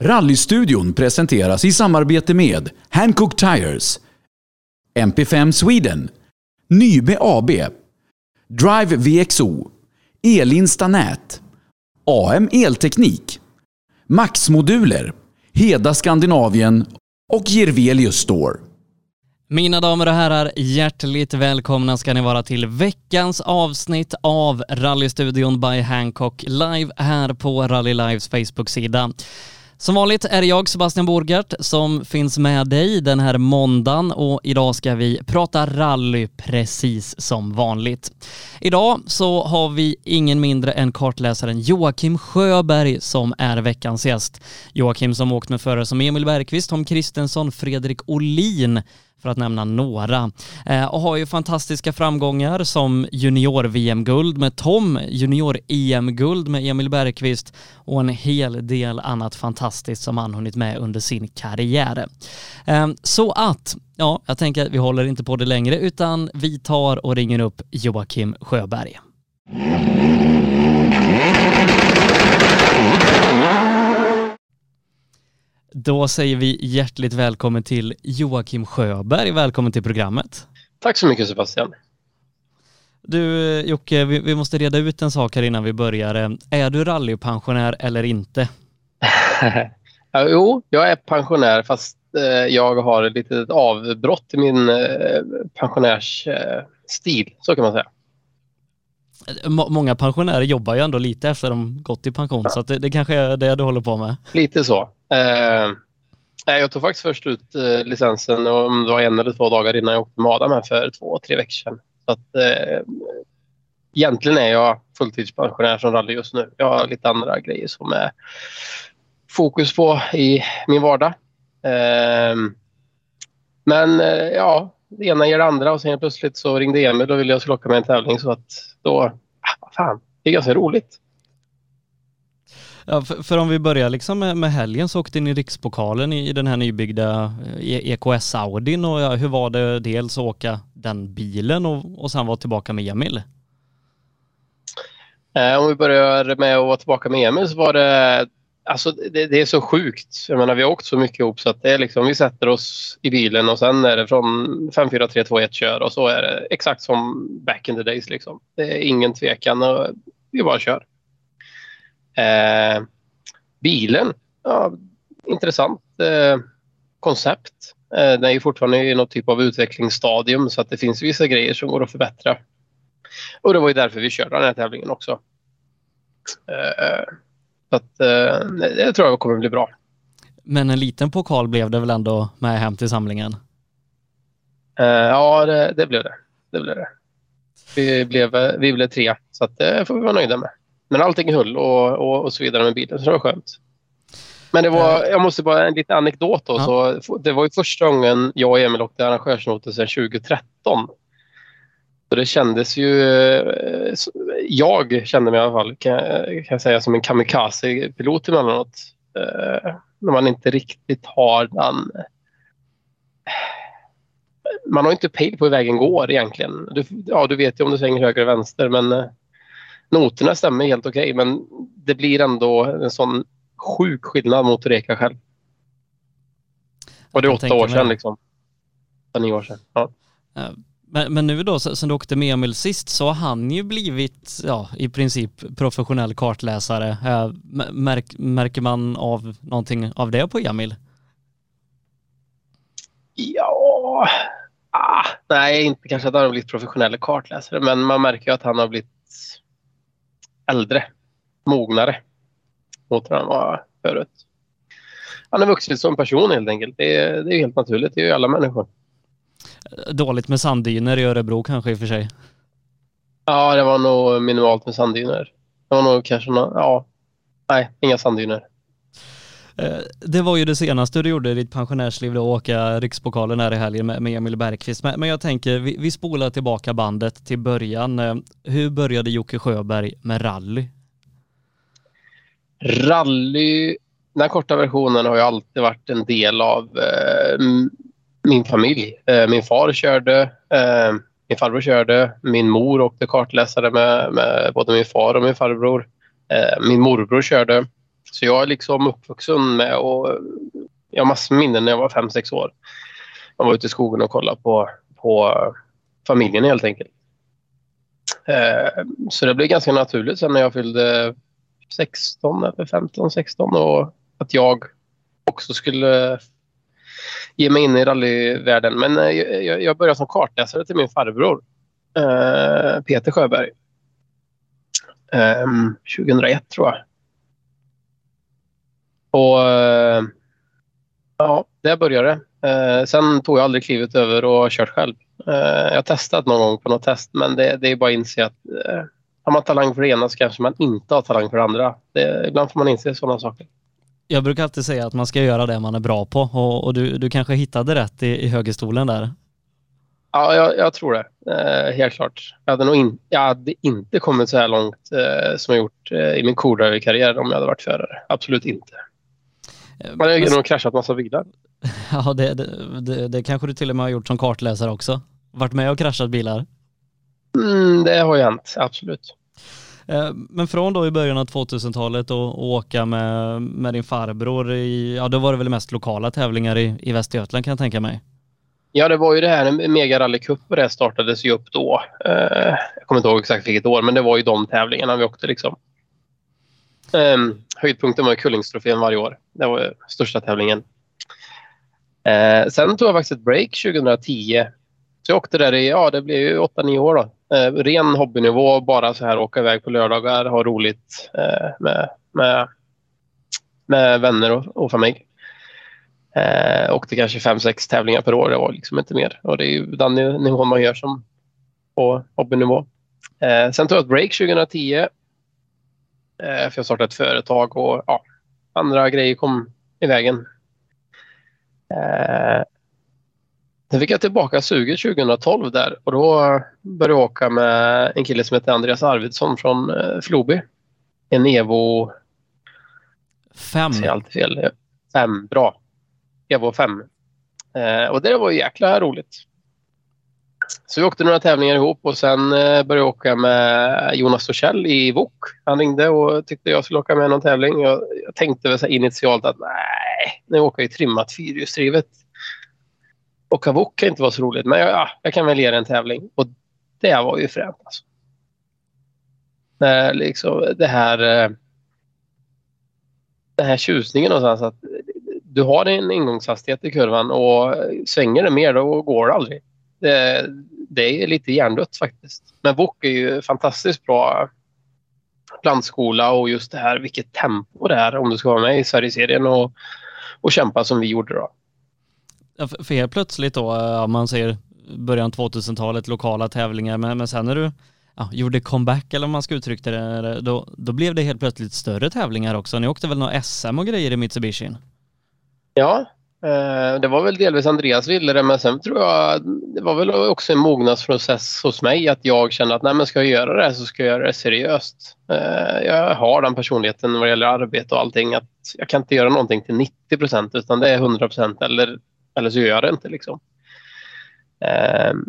Rallystudion presenteras i samarbete med Hancock Tires, MP5 Sweden, Nybe AB, Drive VXO, Elinsta Nät, AM Elteknik, Max-moduler, Heda Skandinavien och Gervelius Store. Mina damer och herrar, hjärtligt välkomna ska ni vara till veckans avsnitt av Rallystudion by Hancock live här på Rally Lives Facebook-sida. Som vanligt är det jag, Sebastian Borgart, som finns med dig den här måndagen och idag ska vi prata rally precis som vanligt. Idag så har vi ingen mindre än kartläsaren Joakim Sjöberg som är veckans gäst. Joakim som åkt med förare som Emil Bergqvist, Tom Kristensson, Fredrik Olin för att nämna några. Eh, och har ju fantastiska framgångar som junior-VM-guld med Tom, junior-EM-guld med Emil Bergqvist och en hel del annat fantastiskt som han hunnit med under sin karriär. Eh, så att, ja, jag tänker att vi håller inte på det längre utan vi tar och ringer upp Joakim Sjöberg. Då säger vi hjärtligt välkommen till Joakim Sjöberg. Välkommen till programmet. Tack så mycket Sebastian. Du Jocke, vi, vi måste reda ut en sak här innan vi börjar. Är du rallypensionär eller inte? jo, jag är pensionär fast eh, jag har ett litet avbrott i min eh, pensionärsstil, så kan man säga. Många pensionärer jobbar ju ändå lite efter de gått i pension ja. så det, det kanske är det du håller på med. Lite så. Eh, jag tog faktiskt först ut eh, licensen om det var en eller två dagar innan jag åkte med Adam här för två, tre veckor sedan. Så att, eh, egentligen är jag fulltidspensionär som rally just nu. Jag har lite andra grejer som är fokus på i min vardag. Eh, men eh, ja, det ena ger det andra och sen plötsligt så ringde Emil och ville jag skulle åka med en tävling så att då, ah, fan, det är ganska roligt. Ja, för, för, om vi börjar liksom med, med helgen så åkte ni i rikspokalen i, i den här nybyggda eh, e- EKS-Audin och ja, hur var det dels att åka den bilen och, och sen vara tillbaka med Emil? Eh, om vi börjar med att vara tillbaka med Emil så var det Alltså det, det, är så sjukt. Jag menar, vi har åkt så mycket ihop så att det är liksom, vi sätter oss i bilen och sen är det från 5, 4, 3, 2, 1 kör och så är det exakt som back in the days. Liksom. Det är ingen tvekan och vi bara kör. Eh, bilen, ja, intressant eh, koncept. Eh, den är ju fortfarande i något typ av utvecklingsstadium så att det finns vissa grejer som går att förbättra. Och det var ju därför vi körde den här tävlingen också. Eh, så att, eh, det tror jag kommer bli bra. Men en liten pokal blev det väl ändå med hem till samlingen? Eh, ja, det, det, blev det. det blev det. Vi blev, vi blev tre, så att det får vi vara nöjda med. Men allting höll och, och, och så vidare med bilen, så det var skönt. Men det var, jag måste bara en liten anekdot då. Ja. Så det var ju första gången jag och Emil åkte arrangörsnoter sedan 2013. Så det kändes ju... Jag kände mig i alla fall, kan, kan jag säga, som en kamikaze-pilot emellanåt. Eh, när man inte riktigt har den... Man har inte pejl på hur vägen går egentligen. Du, ja, du vet ju om du svänger höger och vänster men eh, noterna stämmer helt okej okay, men det blir ändå en sån sjuk skillnad mot Reka själv. Och det är åtta år sedan liksom. Nio år sedan. Ja. Men, men nu då, sen du åkte med Emil sist, så har han ju blivit ja, i princip professionell kartläsare. Märk, märker man av någonting av det på Emil? Ja, ah, nej, inte kanske att han har blivit professionell kartläsare, men man märker ju att han har blivit äldre, mognare mot vad han var förut. Han är vuxit som person helt enkelt. Det är, det är helt naturligt. Det är ju alla människor. Dåligt med sanddyner i Örebro kanske i och för sig. Ja, det var nog minimalt med sanddyner. Det var nog kanske någon, ja, nej, inga sanddyner. Eh, det var ju det senaste du gjorde i ditt pensionärsliv då, åka rikspokalen här i helgen med, Emil Bergqvist. Men, jag tänker, vi, spolar tillbaka bandet till början. Eh, hur började Jocke Sjöberg med rally? Rally, den korta versionen har ju alltid varit en del av eh, min familj. Eh, min far körde, eh, min farbror körde, min mor åkte kartläsare med, med både min far och min farbror. Eh, min morbror körde. Så jag är liksom uppvuxen med och jag har massor med minnen när jag var fem sex år. Jag var ute i skogen och kollade på, på familjen helt enkelt. Eh, så det blev ganska naturligt sen när jag fyllde 16 eller 15, 16 och att jag också skulle ge mig in i rallyvärlden. Men eh, jag började som kartläsare till min farbror eh, Peter Sjöberg. Ehm, 2001 tror jag. Och ja, där började det. Sen tog jag aldrig klivet över och kört själv. Jag har testat någon gång på något test men det, det är bara att inse att har man talang för det ena så kanske man inte har talang för det andra. Det, ibland får man inse sådana saker. Jag brukar alltid säga att man ska göra det man är bra på och, och du, du kanske hittade rätt i, i högerstolen där. Ja, jag, jag tror det. Eh, helt klart. Jag hade, nog in, jag hade inte kommit så här långt eh, som jag gjort eh, i min co-driver-karriär om jag hade varit förare. Absolut inte. Eh, man har nog kraschat massa bilar. Ja, det, det, det, det kanske du till och med har gjort som kartläsare också. Varit med och kraschat bilar. Mm, det har ju hänt, absolut. Eh, men från då i början av 2000-talet och, åka med, med din farbror i, ja då var det väl mest lokala tävlingar i, i Västergötland kan jag tänka mig? Ja, det var ju det här, Mega Rally Cup och det startades ju upp då. Eh, jag kommer inte ihåg exakt vilket år, men det var ju de tävlingarna vi åkte liksom. Um, höjdpunkten var Kullingstrofén varje år. Det var eh, största tävlingen. Uh, sen tog jag faktiskt ett break 2010. Så jag åkte där i, ja det blev ju 8-9 år då Uh, ren hobbynivå, bara så här åka iväg på lördagar, ha roligt uh, med, med, med vänner och, och familj. Eh, åkte kanske fem, sex tävlingar per år. Det var liksom inte mer. Och det är ju den nivån man gör som på hobbynivå. Eh, sen tog jag ett break 2010. Eh, för jag startade ett företag och ja, andra grejer kom i vägen. Eh, Sen fick jag tillbaka suget 2012 där och då började jag åka med en kille som heter Andreas Arvidsson från eh, Floby. En Evo... Fem. Jag alltid fel. Fem, bra. Evo 5. Eh, och det var ju jäkla roligt. Så vi åkte några tävlingar ihop och sen eh, började jag åka med Jonas Torssell i Wok. Han ringde och tyckte jag skulle åka med någon tävling. Jag, jag tänkte väl så initialt att nej, nu åker jag ju trimmat fyrhjulsdrivet Åka Wok kan inte vara så roligt, men ja, jag kan väl ge det en tävling. Och det var ju fränt. Alltså. Det, liksom, det här eh, den här tjusningen någonstans att du har en ingångshastighet i kurvan och svänger det mer då går det aldrig. Det, det är lite hjärndött faktiskt. Men Wok är ju fantastiskt bra plantskola och just det här vilket tempo det är om du ska vara med i Sverigeserien och, och kämpa som vi gjorde då. För helt plötsligt då, om man ser början 2000-talet, lokala tävlingar, men, men sen när du ja, gjorde comeback eller om man ska uttrycka det, då, då blev det helt plötsligt större tävlingar också. Ni åkte väl några SM och grejer i Mitsubishi? Ja, eh, Eh, det var väl delvis Andreas ville det, men sen tror jag det var väl också en mognadsprocess hos mig att jag kände att nej, men ska jag göra det här så ska jag göra det seriöst. Eh, jag har den personligheten vad det gäller arbete och allting att jag kan inte göra någonting till 90 procent utan det är 100 procent eller eller så gör jag det inte. Liksom. Ehm,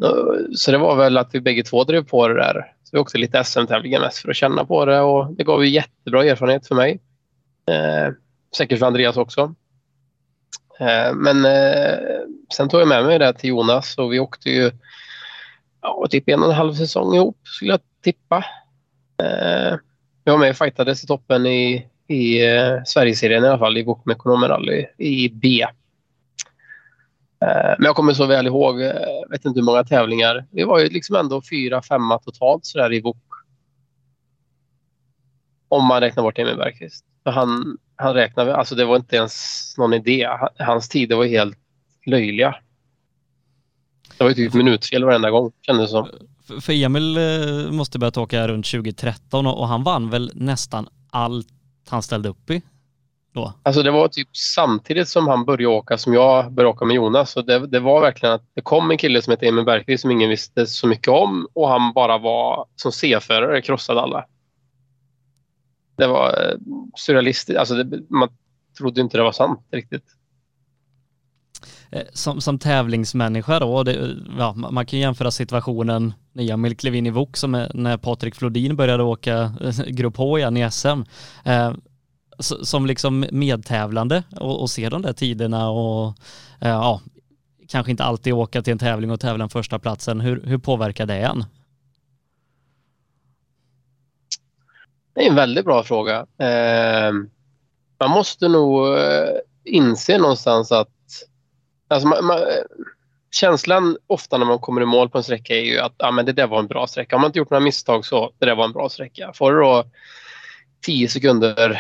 så det var väl att vi bägge två drev på det där. Så vi åkte lite SM-tävlingar mest för att känna på det och det gav ju jättebra erfarenhet för mig. Ehm, säkert för Andreas också. Eh, men eh, sen tog jag med mig det till Jonas och vi åkte ju ja, typ en och en halv säsong ihop skulle jag tippa. Eh, jag var med och fightades i toppen i, i Sverigeserien i alla fall i Bokmekonomen Rally i B. Men jag kommer så väl ihåg, jag vet inte hur många tävlingar. Vi var ju liksom ändå fyra, femma totalt sådär i bok. Om man räknar bort Emil Bergqvist. För han, han räknade, alltså det var inte ens någon idé. Hans tider var helt löjliga. Det var ju typ minutfel varenda gång kändes det som. För Emil eh, måste börjat åka runt 2013 och han vann väl nästan allt han ställde upp i då? Alltså det var typ samtidigt som han började åka som jag började åka med Jonas. Så det, det var verkligen att det kom en kille som hette Emil Bergqvist som ingen visste så mycket om och han bara var som C-förare, krossade alla. Det var eh, surrealistiskt. Alltså det, man trodde inte det var sant riktigt. Eh, som, som tävlingsmänniska då, det, ja, man kan jämföra situationen när Emil klev in i VOK som när Patrik Flodin började åka eh, Grupp H igen i SM. Eh, som liksom medtävlande och, och se de där tiderna och eh, ja, kanske inte alltid åka till en tävling och tävla en första platsen. Hur, hur påverkar det en? Det är en väldigt bra fråga. Eh, man måste nog eh, inse någonstans att alltså man, man, känslan ofta när man kommer i mål på en sträcka är ju att ah, men det där var en bra sträcka. Har man inte gjort några misstag så det där var en bra sträcka. Får du då 10 sekunder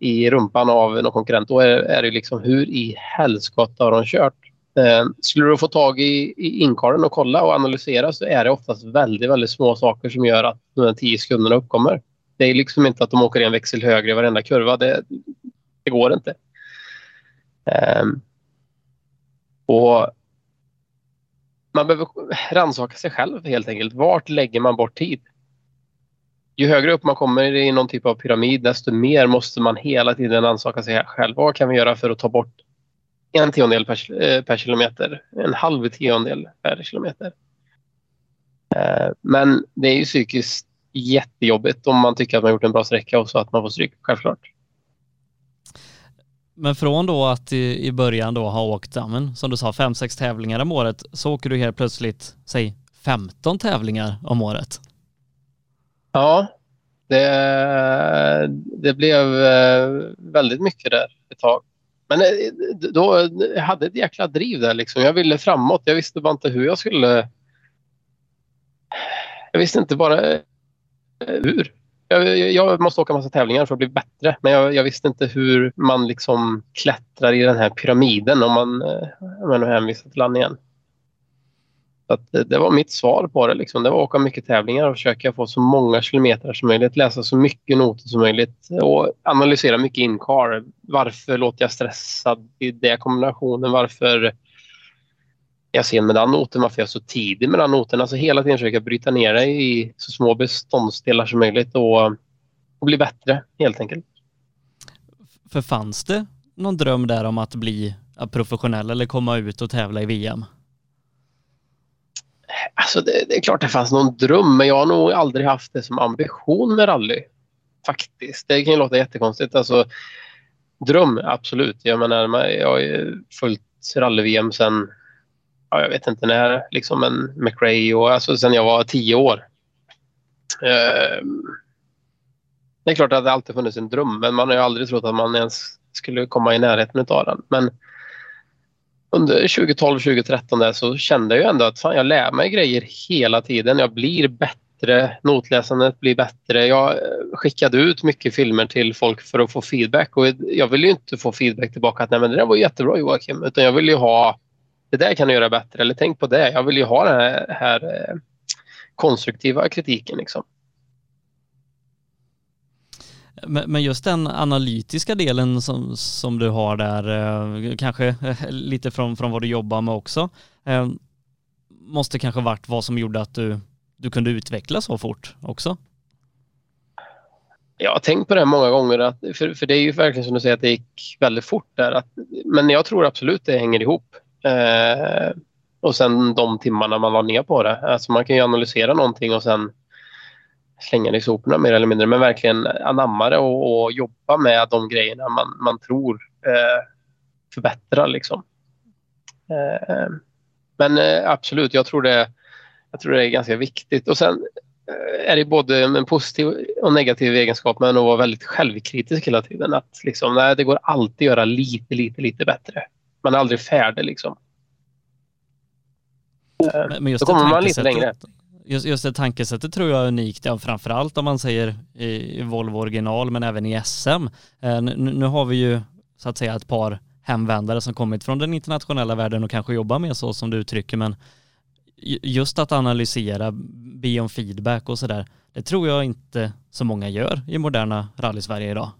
i rumpan av någon konkurrent då är, är det liksom hur i helskotta har de kört? Eh, skulle du få tag i, i inkarden och kolla och analysera så är det oftast väldigt, väldigt små saker som gör att de här 10 sekunderna uppkommer. Det är liksom inte att de åker en växel högre i varenda kurva. Det, det går inte. Um, och man behöver rannsaka sig själv helt enkelt. Vart lägger man bort tid? Ju högre upp man kommer i någon typ av pyramid desto mer måste man hela tiden rannsaka sig själv. Vad kan vi göra för att ta bort en tiondel per, eh, per kilometer? En halv tiondel per kilometer? Ehm, men det är ju psykiskt jättejobbigt om man tycker att man gjort en bra sträcka och så att man får stryk, självklart. Men från då att i, i början då ha åkt, ja, men, som du sa, fem, sex tävlingar om året, så åker du helt plötsligt, säg 15 tävlingar om året. Ja, det, det blev eh, väldigt mycket där ett tag. Men eh, då, jag hade ett jäkla driv där liksom. Jag ville framåt. Jag visste bara inte hur jag skulle... Jag visste inte bara hur jag, jag, måste åka massa tävlingar för att bli bättre. Men jag, jag, visste inte hur man liksom klättrar i den här pyramiden om man, eh, om man hänvisar till landningen. Så att det, det, var mitt svar på det. Liksom. Det var att åka mycket tävlingar och försöka få så många kilometer som möjligt. Läsa så mycket noter som möjligt och analysera mycket in-car. Varför låter jag stressad i den kombinationen? Varför jag sen med den noten, varför jag är så tidig med den noten. Alltså hela tiden försöka bryta ner det i så små beståndsdelar som möjligt och, och bli bättre helt enkelt. För fanns det någon dröm där om att bli professionell eller komma ut och tävla i VM? Alltså det, det, är klart det fanns någon dröm, men jag har nog aldrig haft det som ambition med rally. Faktiskt. Det kan ju låta jättekonstigt. Alltså, dröm, absolut. Jag menar, jag har följt rally-VM sedan ja, jag vet inte när, liksom en McRae och alltså sen jag var tio år. Eh, det är klart att det alltid funnits en dröm, men man har ju aldrig trott att man ens skulle komma i närheten av den. Men under 2012, 2013 där så kände jag ändå att fan, jag lär mig grejer hela tiden. Jag blir bättre, notläsandet blir bättre. Jag eh, skickade ut mycket filmer till folk för att få feedback och jag ville ju inte få feedback tillbaka att nej men det där var jättebra Joakim, utan jag ville ju ha det där kan du göra bättre eller tänk på det. Jag vill ju ha den här, här eh, konstruktiva kritiken. Liksom. Men just den analytiska delen som, som du har där, eh, kanske eh, lite från, från vad du jobbar med också, måste kanske varit vad som gjorde att du, du kunde utvecklas så fort också? Jag har tänkt på det många gånger, att, för, för det är ju verkligen som du säger att det gick väldigt fort där. Att, men jag tror absolut det hänger ihop. Eh, och sen de timmarna man la ner på det. Alltså man kan ju analysera någonting och sen slänga det i soporna mer eller mindre. Men verkligen anamma det och, och jobba med de grejerna man, man tror eh, förbättrar. Liksom. Eh, men eh, absolut, jag tror, det, jag tror det är ganska viktigt. Och sen eh, är det både en positiv och negativ egenskap men att vara väldigt självkritisk hela tiden. Att liksom, nej, det går alltid att göra lite, lite, lite bättre man är aldrig färdig liksom. Men just Då kommer man lite längre. Just, just det tankesättet tror jag är unikt, ja, framförallt om man säger i, i Volvo original men även i SM. Eh, nu, nu, har vi ju så att säga ett par hemvändare som kommit från den internationella världen och kanske jobbar med så som du uttrycker men just att analysera, be om feedback och sådär, det tror jag inte så många gör i moderna rally-Sverige idag.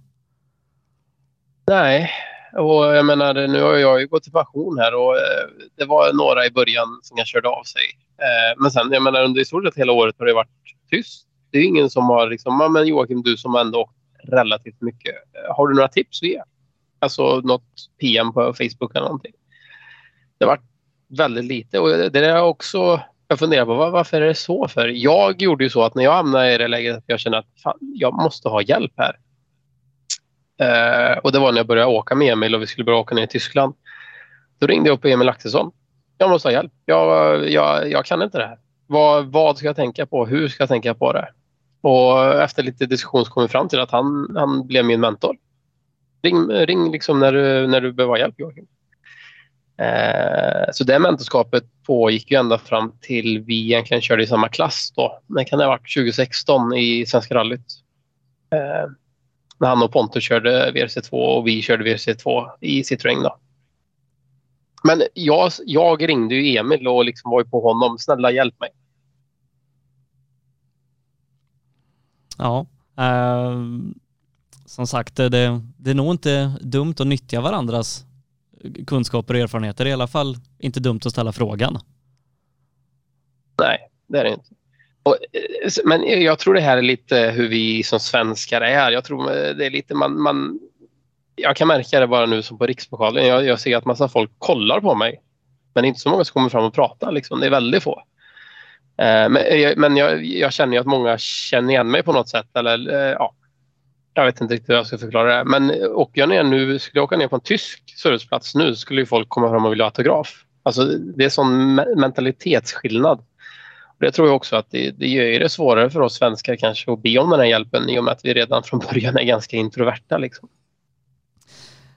Nej, och jag menar, nu har jag ju gått i pension här och eh, det var några i början som jag körde av sig. Eh, men sen, jag menar, under i stort sett hela året har det varit tyst. Det är ingen som har liksom, men Joakim, du som ändå åkt relativt mycket. Eh, har du några tips att ge? Alltså något PM på Facebook eller någonting. Det har varit väldigt lite och det är också jag funderar på varför är det så för? Jag gjorde ju så att när jag hamnade i det läget att jag kände att fan, jag måste ha hjälp här Eh, och det var när jag började åka med Emil och vi skulle börja åka ner i Tyskland. Då ringde jag upp Emil Axelsson. Jag måste ha hjälp. Jag, jag, jag kan inte det här. Vad, vad ska jag tänka på? Hur ska jag tänka på det? Och efter lite diskussion så kom vi fram till att han, han blev min mentor. Ring, ring liksom när, du, när du behöver hjälp, Joakim. Eh, så det mentorskapet pågick ju ända fram till vi egentligen körde i samma klass då. Det kan det ha varit 2016 i Svenska rallyt. Eh, när han och Pontus körde VRC2 och vi körde VRC2 i Citroën. Då. Men jag, jag ringde ju Emil och liksom var på honom. Snälla hjälp mig. Ja, eh, som sagt, det, det är nog inte dumt att nyttja varandras kunskaper och erfarenheter. I alla fall inte dumt att ställa frågan. Nej, det är det inte. Och, eh, men jag tror det här är lite hur vi som svenskar är. Jag tror eh, det är lite man, man jag kan märka det bara nu som på Rikspokalen. Jag, jag ser att massa folk kollar på mig. Men det är inte så många som kommer fram och pratar. Liksom. Det är väldigt få. Eh, men eh, men jag, jag, känner ju att många känner igen mig på något sätt. Eller, eh, ja, jag vet inte riktigt hur jag ska förklara det. Men åker jag ner nu, skulle jag åka ner på en tysk serviceplats nu skulle ju folk komma fram och vilja ha autograf. Alltså, det är sån mentalitetsskillnad. Det tror jag också att det, det gör det svårare för oss svenskar kanske att be om den här hjälpen i och med att vi redan från början är ganska introverta. Liksom.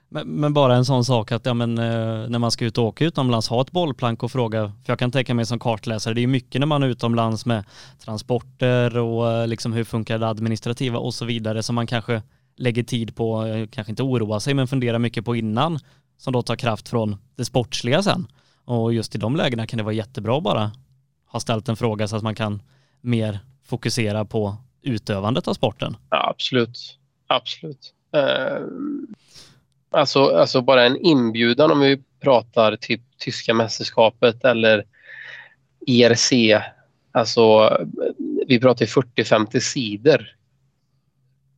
Men, men, bara en sån sak att ja, men, eh, när man ska ut och åka utomlands, ha ett bollplank och fråga. För jag kan tänka mig som kartläsare, det är mycket när man är utomlands med transporter och eh, liksom hur funkar det administrativa och så vidare som man kanske lägger tid på, eh, kanske inte oroa sig, men fundera mycket på innan som då tar kraft från det sportsliga sen. Och just i de lägena kan det vara jättebra att bara har ställt en fråga så att man kan mer fokusera på utövandet av sporten. Ja, absolut, absolut. Uh, alltså, alltså bara en inbjudan om vi pratar typ tyska mästerskapet eller ERC. Alltså, vi pratar 40-50 sidor.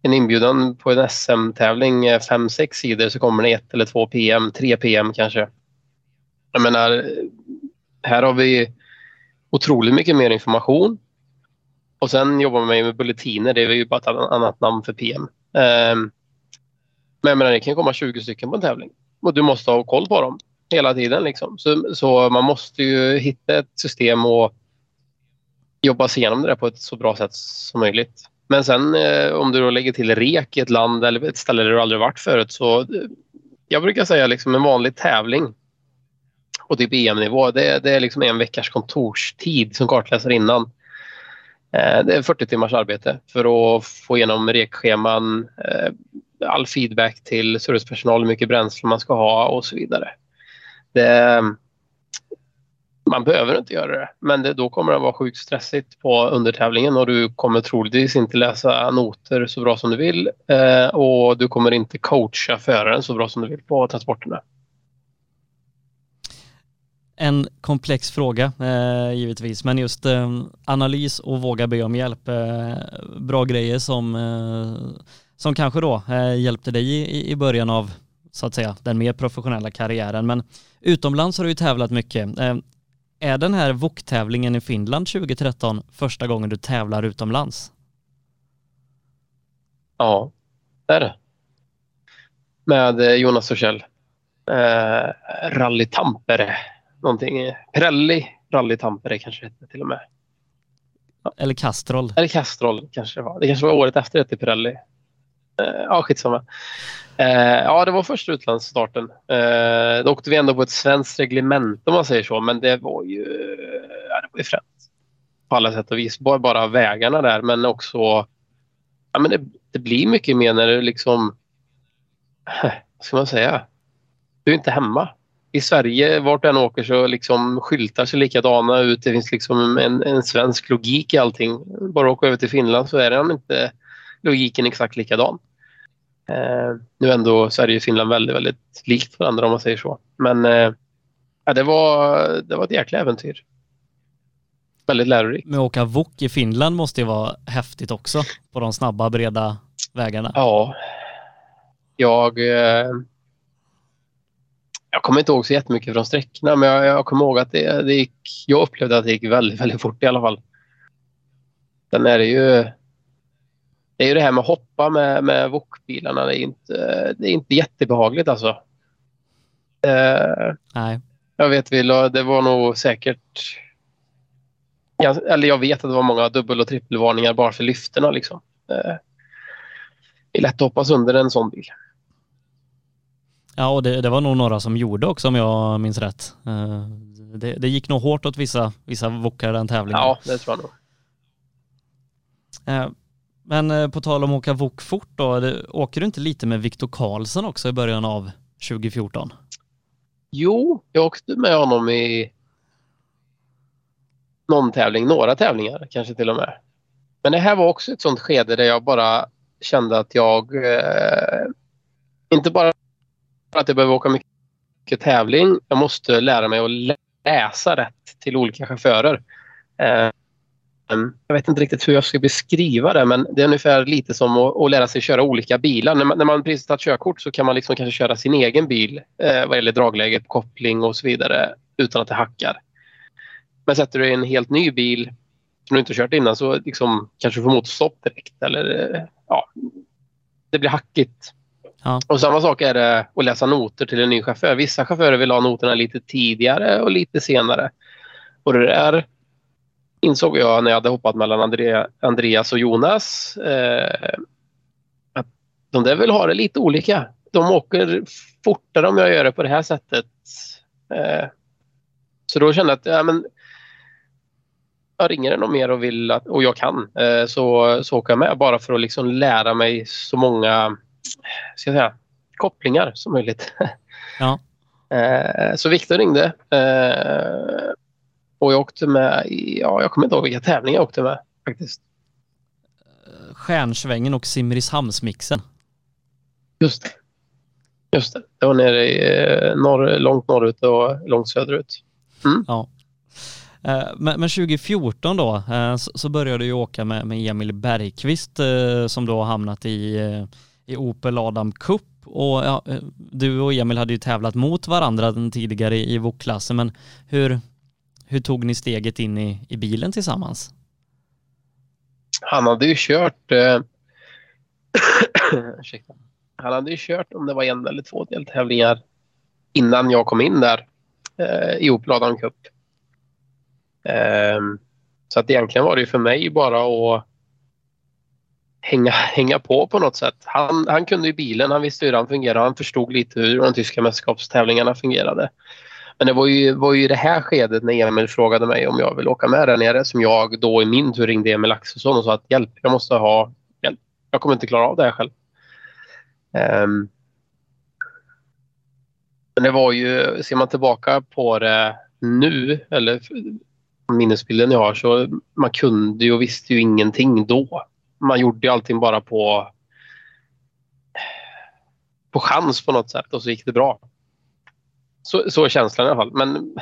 En inbjudan på en SM-tävling är eh, 5-6 sidor så kommer det ett eller två PM, tre PM kanske. Jag menar, här har vi otroligt mycket mer information. Och sen jobbar man med bulletiner, det är ju bara ett annat namn för PM. Um, ehm, men jag menar, det kan komma 20 stycken på en tävling och du måste ha koll på dem hela tiden. Liksom. Så, så man måste ju hitta ett system och jobba sig igenom det där på ett så bra sätt som möjligt. Men sen eh, om du då lägger till REK i ett land eller ett ställe där du aldrig varit förut så eh, jag brukar säga liksom en vanlig tävling på typ EM-nivå. Det, det, är liksom en veckas kontorstid som kartläsare innan. Eh, det är 40 timmars arbete för att få igenom rekscheman, eh, all feedback till servicepersonal, hur mycket bränsle man ska ha och så vidare. Det, man behöver inte göra det, men det, då kommer det vara sjukt stressigt på undertävlingen och du kommer troligtvis inte läsa noter så bra som du vill eh, och du kommer inte coacha föraren så bra som du vill på transporterna. En komplex fråga eh, givetvis, men just eh, analys och våga be om hjälp. Eh, bra grejer som, eh, som kanske då eh, hjälpte dig i, i början av så att säga den mer professionella karriären. Men utomlands har du ju tävlat mycket. Eh, är den här VOK-tävlingen i Finland 2013 första gången du tävlar utomlands? Ja, det är det. Med eh, Jonas och Kjell. Eh, Rally Tampere någonting. Pirelli Rally Tampere kanske hette till och med. Ja. Eller Castrol. Eller Castrol kanske det var. Det kanske var året efter det till Pirelli. Uh, ja, skitsamma. Uh, ja, det var första utlandsstarten. Uh, då åkte vi ändå på ett svenskt reglement om man säger så, men det var ju, ja, det var ju fränt. På alla sätt och vis. Bara, bara vägarna där, men också... Ja, men det, det blir mycket mer när du liksom... Vad ska man säga? Du är inte hemma i Sverige, vart du än åker, så liksom skyltar ser likadana ut. Det finns liksom en, en svensk logik i allting. Bara åka över till Finland så är den inte logiken exakt likadan. Eh, nu är ändå Sverige och Finland väldigt, väldigt likt varandra om man säger så. Men eh, ja, det, var, det var ett jäkla äventyr. Väldigt lärorikt. Men åka VOK i Finland måste ju vara häftigt också på de snabba, breda vägarna. Ja. Jag... Eh, jag kommer inte ihåg så jättemycket från sträckorna, men jag, jag kommer ihåg att det, det gick, jag upplevde att det gick väldigt, väldigt fort i alla fall. Sen är det ju... det är ju det här med att hoppa med, med wokbilarna. Det är inte, det är inte jättebehagligt alltså. Eh, Nej. Jag vet, det var nog säkert... Eller jag vet att det var många dubbel och trippelvarningar bara för lyftena. Liksom. Eh, det är lätt att hoppa sönder en sån bil. Ja, och det, det, var nog några som gjorde också om jag minns rätt. Eh, det, det gick nog hårt åt vissa, vissa wokar den tävlingen. Ja, det tror jag nog. Eh, men på tal om att åka wok fort då, åker du inte lite med Viktor Karlsson också i början av 2014? Jo, jag åkte med honom i någon tävling, några tävlingar kanske till och med. Men det här var också ett sånt skede där jag bara kände att jag eh, inte bara att jag behöver åka mycket, mycket tävling, jag måste lära mig att läsa rätt till olika chaufförer. Eh, jag vet inte riktigt hur jag ska beskriva det men det är ungefär lite som att, att lära sig köra olika bilar. När man, när man precis tagit körkort så kan man liksom kanske köra sin egen bil eh, vad gäller dragläge, koppling och så vidare utan att det hackar. Men sätter du i en helt ny bil som du inte kört innan så liksom, kanske du får motorstopp direkt eller eh, ja, det blir hackigt. Ja. Och samma sak är det att läsa noter till en ny chaufför. Vissa chaufförer vill ha noterna lite tidigare och lite senare. Och det där insåg jag när jag hade hoppat mellan Andrea, Andreas och Jonas eh, att de där vill ha det lite olika. De åker fortare om jag gör det på det här sättet. Eh, så då kände jag att ja, men, jag ringer någon mer och vill att, och jag kan eh, så, så åker jag med bara för att liksom lära mig så många ska jag säga, kopplingar som möjligt. Ja. Eh, så Viktor ringde eh, och jag åkte med i, ja, jag kommer inte ihåg vilka tävlingar jag åkte med faktiskt. Stjärnsvängen och Simrishamnsmixen. Just det. Just det. Det var nere i eh, norr, långt norrut och långt söderut. Mm. Ja. Eh, men, 2014 då eh, så började du åka med, Emil Bergqvist som då hamnat i, i Opel Adam Cup och ja, eh, du och Emil hade ju tävlat mot varandra den tidigare i VOK-klassen men hur, hur tog ni steget in i, i bilen tillsammans? Han hade ju kört... Eh, han hade ju kört om det var en eller två deltävlingar innan jag kom in där eh, i Opel Adam Cup. Eh, så att egentligen var det för mig bara att hänga, hänga på på något sätt. Han, han kunde ju bilen, han visste hur den fungerade, han förstod lite hur de tyska mästerskapstävlingarna fungerade. Men det var ju, var ju det här skedet när Emil frågade mig om jag vill åka med där nere som jag då i min tur ringde Emil Axelsson och sa att hjälp, jag måste ha hjälp. Jag kommer inte klara av det här själv. Um, men det var ju, ser man tillbaka på det nu, eller minnesbilden jag har, så man kunde ju och visste ju ingenting då. Man gjorde ju allting bara på på chans på något sätt och så gick det bra. Så, så är känslan i alla fall. Men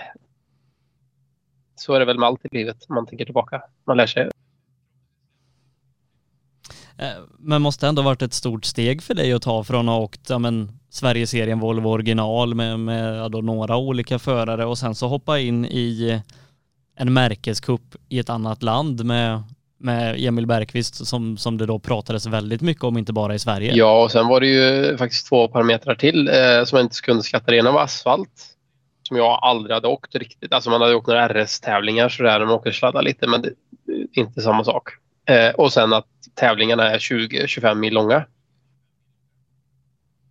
så är det väl med allt i livet om man tänker tillbaka. Man lär sig. Eh, men måste ändå varit ett stort steg för dig att ta från att ha åkt ja, men, Sverigeserien Volvo original med, med ja, några olika förare och sen så hoppa in i en märkeskupp i ett annat land med med Emil Bergqvist som, som det då pratades väldigt mycket om, inte bara i Sverige. Ja, och sen var det ju faktiskt två parametrar till eh, som jag inte kunde skatta. Det ena var asfalt som jag aldrig hade åkt riktigt. Alltså man hade åkt några RS-tävlingar sådär när man åker sladda lite men det eh, inte samma sak. Eh, och sen att tävlingarna är 20-25 mil långa.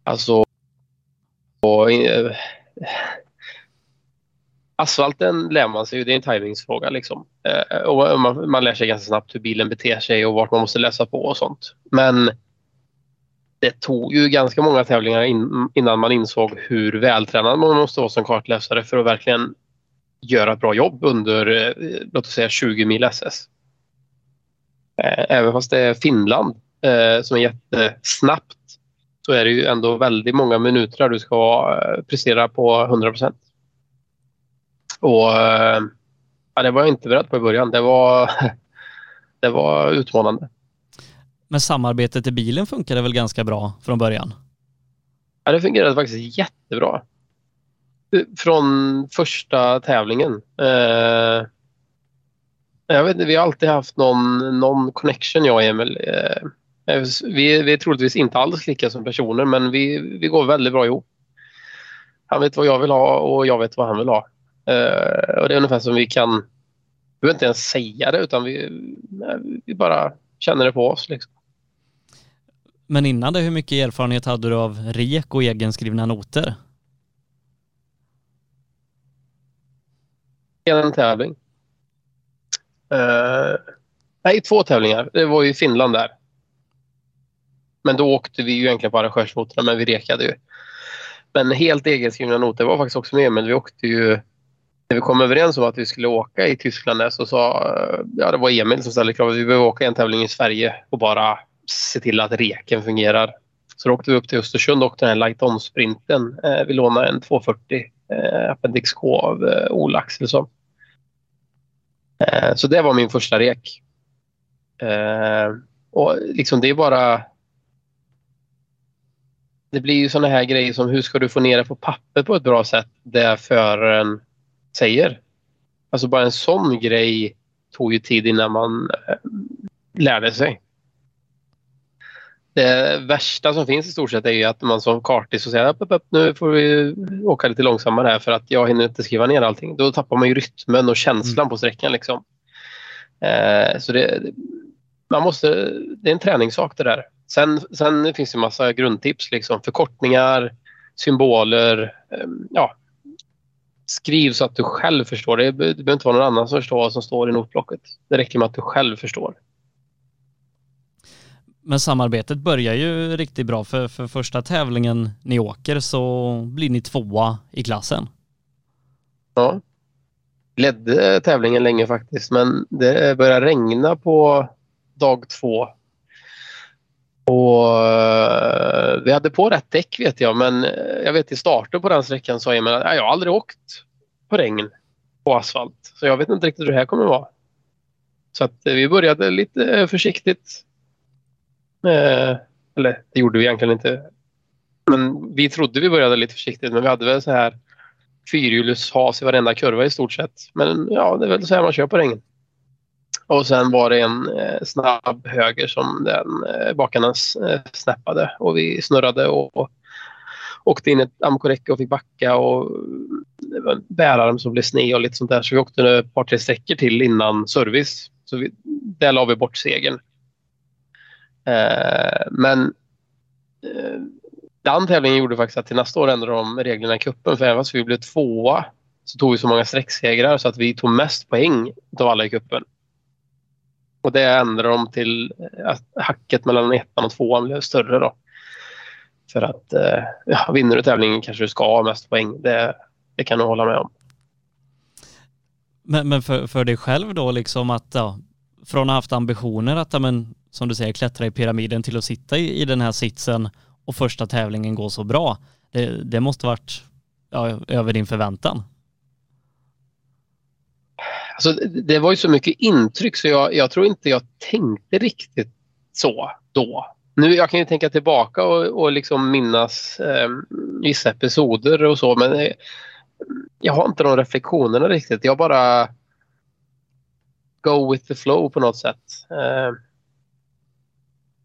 Alltså och, eh, asfalten lär man sig ju, det är en tajmingsfråga. Liksom. Eh, och man, man lär sig ganska snabbt hur bilen beter sig och vart man måste läsa på och sånt. Men det tog ju ganska många tävlingar in, innan man insåg hur vältränad man måste vara som kartläsare för att verkligen göra ett bra jobb under, eh, låt oss säga 20 mil SS. Eh, även fast det är Finland eh, som är jättesnabbt så är det ju ändå väldigt många minuter du ska eh, prestera på 100 procent. Och eh, ja, det var jag inte beredd på i början. Det var, det var utmanande. Men samarbetet i bilen funkade väl ganska bra från början? Ja, det fungerade faktiskt jättebra. Från första tävlingen. Eh, jag vet inte, vi har alltid haft någon, någon connection jag och Emil. Eh, Eh, vi, vi är troligtvis inte alls lika som personer men vi, vi går väldigt bra ihop. Han vet vad jag vill ha och jag vet vad han vill ha. Uh, och Det är ungefär som vi kan, vi behöver inte ens säga det utan vi, vi bara känner det på oss. Liksom. Men innan det, hur mycket erfarenhet hade du av rek och egenskrivna noter? En tävling. Uh, nej, två tävlingar. Det var ju Finland där. Men då åkte vi ju egentligen på arrangörsnoterna, men vi rekade ju. Men helt egenskrivna noter var faktiskt också med, men vi åkte ju när vi kom överens om att vi skulle åka i Tyskland så sa, ja det var Emil som ställde kravet, vi behöver åka en tävling i Sverige och bara se till att reken fungerar. Så då åkte vi upp till Östersund och åkte den här light on-sprinten. Eh, vi lånade en 240 eh, Appendix K av eh, Ola Axelsson. Eh, så det var min första rek. Eh, och liksom det är bara... Det blir ju såna här grejer som hur ska du få ner det på papper på ett bra sätt där föraren säger. Alltså bara en sån grej tog ju tid innan man eh, lärde sig. Det värsta som finns i stort sett är ju att man som kartis säger att nu får vi åka lite långsammare här för att jag hinner inte skriva ner allting. Då tappar man ju rytmen och känslan mm. på sträckan. Liksom. Eh, så det, man måste, det är en träningssak det där. Sen, sen finns det massa grundtips, liksom, förkortningar, symboler. Eh, ja, skriv så att du själv förstår. Det, det behöver inte vara någon annan som förstår vad som står i notblocket. Det räcker med att du själv förstår. Men samarbetet börjar ju riktigt bra för, för första tävlingen ni åker så blir ni tvåa i klassen. Ja. Ledde tävlingen länge faktiskt men det började regna på dag två. Och eh, vi hade på rätt däck vet jag men eh, jag vet i starten på den sträckan sa Emil att jag har aldrig åkt på regn på asfalt. Så jag vet inte riktigt hur det här kommer att vara. Så att eh, vi började lite försiktigt Eh, eller det gjorde vi egentligen inte. Men vi trodde vi började lite försiktigt men vi hade väl så här fyrhjulshas i varenda kurva i stort sett. Men ja, det är väl så här man kör på regn. Och sen var det en eh, snabb höger som den eh, bakarna eh, snappade och vi snurrade och, och åkte in ett amkorräcke och fick backa och det var en bärarm som blev sned och lite sånt där. Så vi åkte ett par tre sträckor till innan service. Så vi, där la vi bort segern. Eh, men eh, den tävlingen gjorde faktiskt att till nästa år ändrade de reglerna i kuppen för även fast vi blev tvåa så tog vi så många sträcksegrar så att vi tog mest poäng av alla i kuppen. Och det ändrade de till eh, att hacket mellan ettan och tvåan blev större då. För att eh, ja, vinner du tävlingen kanske du ska ha mest poäng. Det, det kan du hålla med om. Men, men för, för dig själv då liksom att ja, från att ha haft ambitioner att ja, men, som du säger, klättra i pyramiden till att sitta i, i den här sitsen och första tävlingen går så bra. Det, det måste varit ja, över din förväntan. Alltså, det var ju så mycket intryck så jag, jag tror inte jag tänkte riktigt så då. Nu, jag kan ju tänka tillbaka och, och liksom minnas eh, vissa episoder och så men eh, jag har inte de reflektionerna riktigt. Jag bara go with the flow på något sätt. Eh,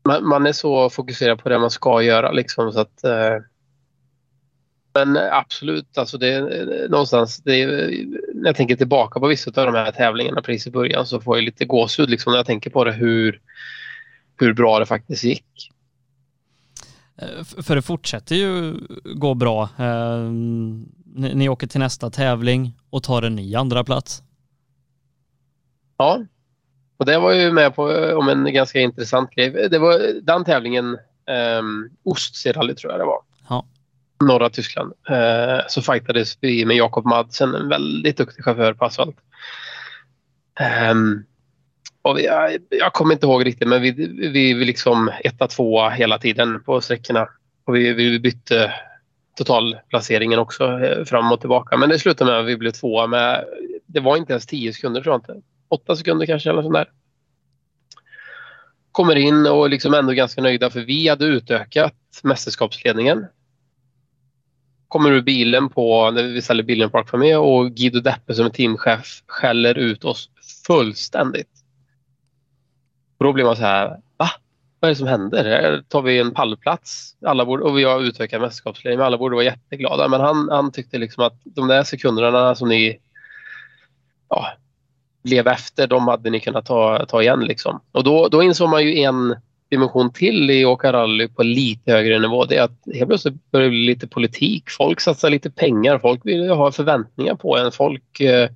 man, man, är så fokuserad på det man ska göra liksom så att eh, men absolut, alltså det eh, någonstans, det är, när jag tänker tillbaka på vissa av de här tävlingarna precis i början så får jag lite gåshud liksom när jag tänker på det hur, hur bra det faktiskt gick. Eh, för det fortsätter ju gå bra. Eh, ni, ni åker till nästa tävling och tar en ny andra plats. Ja, och det var ju med på om en ganska intressant grej. Det var den tävlingen, um, Ostseerally tror jag det var. Norra Tyskland. Eh, så fightades vi med Jakob Madsen, en väldigt duktig chaufför på asfalt. Eh, och vi, jag, jag kommer inte ihåg riktigt men vi, vi, vi liksom etta, tvåa hela tiden på sträckorna. Och vi, vi bytte totalplaceringen också eh, fram och tillbaka. Men det slutade med att vi blev tvåa med, det var inte ens tio sekunder tror jag inte åtta sekunder kanske eller sånt där. Kommer in och liksom ändå ganska nöjda för vi hade utökat mästerskapsledningen. Kommer ur bilen på, när vi ställer bilen på för och Guido Deppe som är teamchef skäller ut oss fullständigt. Och då blir man så här, va? vad är det som händer? Här tar vi en pallplats alla borde, och vi har utökat mästerskapsledningen. Alla borde vara jätteglada. Men han, han tyckte liksom att de där sekunderna som ni ja, blev efter, de hade ni kunnat ta, ta igen. Liksom. Och då, då insåg man ju en dimension till i åka rally på lite högre nivå. Det är att helt plötsligt börjar det bli lite politik. Folk satsar lite pengar. Folk vill ha förväntningar på en. Folk eh,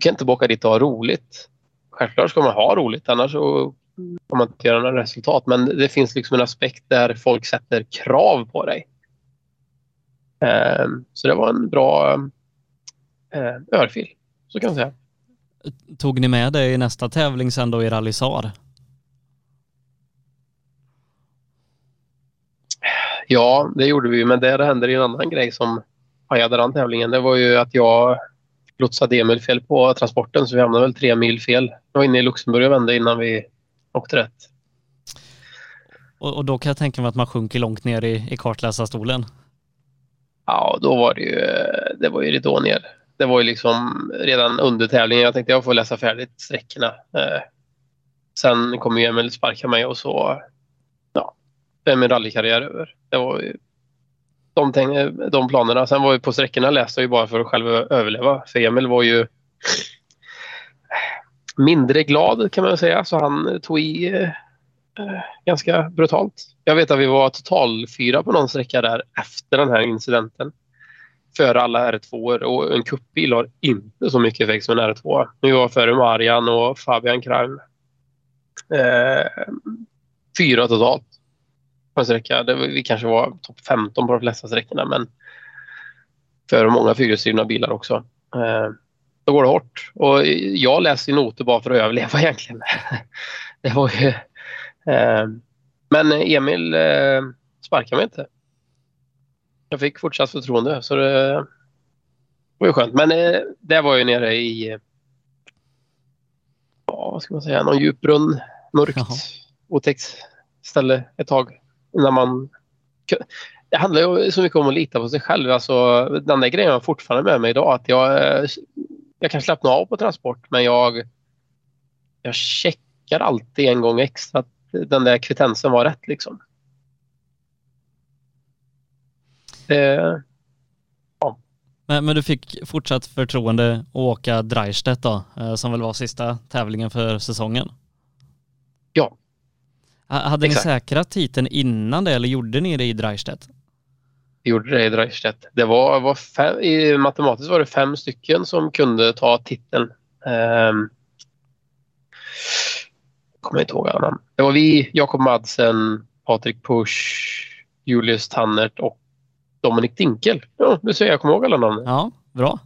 kan inte bara åka dit och ha roligt. Självklart ska man ha roligt annars så kommer man inte göra några resultat. Men det finns liksom en aspekt där folk sätter krav på dig. Eh, så det var en bra eh, örfil, så kan man säga. Tog ni med det i nästa tävling sen då i Rally SAR? Ja, det gjorde vi, men det hände en annan grej som pajade den tävlingen. Det var ju att jag lotsade Emil fel på transporten så vi hamnade väl tre mil fel. Jag var inne i Luxemburg och vände innan vi åkte rätt. Och, och då kan jag tänka mig att man sjunker långt ner i, i kartläsarstolen. Ja, då var det ju, det var ju ridå ner. Det var ju liksom redan under tävlingen. Jag tänkte jag får läsa färdigt sträckorna. Eh, sen kom ju Emil sparka mig och så är min rallykarriär över. Det var ju de, de planerna. Sen var ju på sträckorna läste jag ju bara för att själv överleva. För Emil var ju mindre glad kan man säga så han tog i eh, eh, ganska brutalt. Jag vet att vi var total fyra på någon sträcka där efter den här incidenten. Före alla R2 och en kuppbil har inte så mycket effekt som en R2. Vi var före Marian och Fabian Kraim. Eh, fyra totalt på en sträcka. Det, vi kanske var topp 15 på de flesta sträckorna men för många fyrhjulsdrivna bilar också. Eh, då går det hårt. Och jag läser noter bara för att överleva egentligen. det var ju, eh, men Emil eh, sparkade mig inte. Jag fick fortsatt förtroende så det var ju skönt. Men eh, det var ju nere i ja, vad ska man säga, någon djup brunn, mörkt, otäckt ställe ett tag när man... Det handlar ju så mycket om att lita på sig själv. Alltså, den där grejen har fortfarande med mig idag. Att jag, jag kan slappna av på transport men jag, jag checkar alltid en gång extra att den där kvittensen var rätt. Liksom. Det, ja. men, men, du fick fortsatt förtroende att åka Dreistedt då, eh, som väl var sista tävlingen för säsongen? Ja, hade Exakt. ni säkrat titeln innan det eller gjorde ni det i Dreistedt? Vi gjorde det i Dreistedt. Det var, var fem, i matematiskt var det fem stycken som kunde ta titeln. Um, kommer inte ihåg alla namn. Det var vi, Jakob Madsen, Patrik Pusch, Julius Tannert och Dominik Dinkel. Ja, nu ser jag, jag kommer ihåg alla namn. Ja, bra.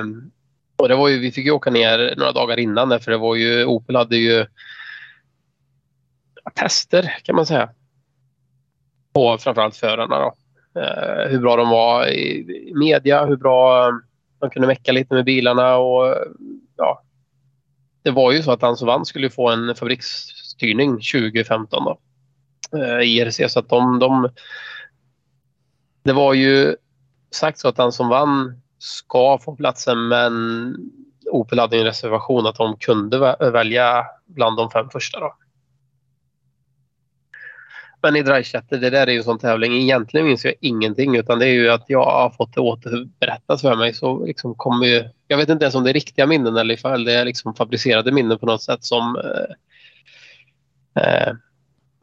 Um, och det var ju, vi fick ju åka ner några dagar innan för det var ju, Opel hade ju tester kan man säga. På framförallt förarna. Då. Eh, hur bra de var i, media, hur bra eh, de kunde mecka lite med bilarna. och ja, Det var ju så att han som vann skulle få en fabriksstyrning 2015 då, eh, IRC. Så att de, de, det var ju sagt så att han som vann ska få platsen men Opel hade en reservation att de kunde välja bland de fem första. Då. Men i Dreichatter, det där är ju en sån tävling. Egentligen minns jag ingenting utan det är ju att jag har fått det återberättat för mig. Så liksom kommer ju, jag vet inte ens om det är riktiga minnen eller ifall det är liksom fabricerade minnen på något sätt som eh, eh,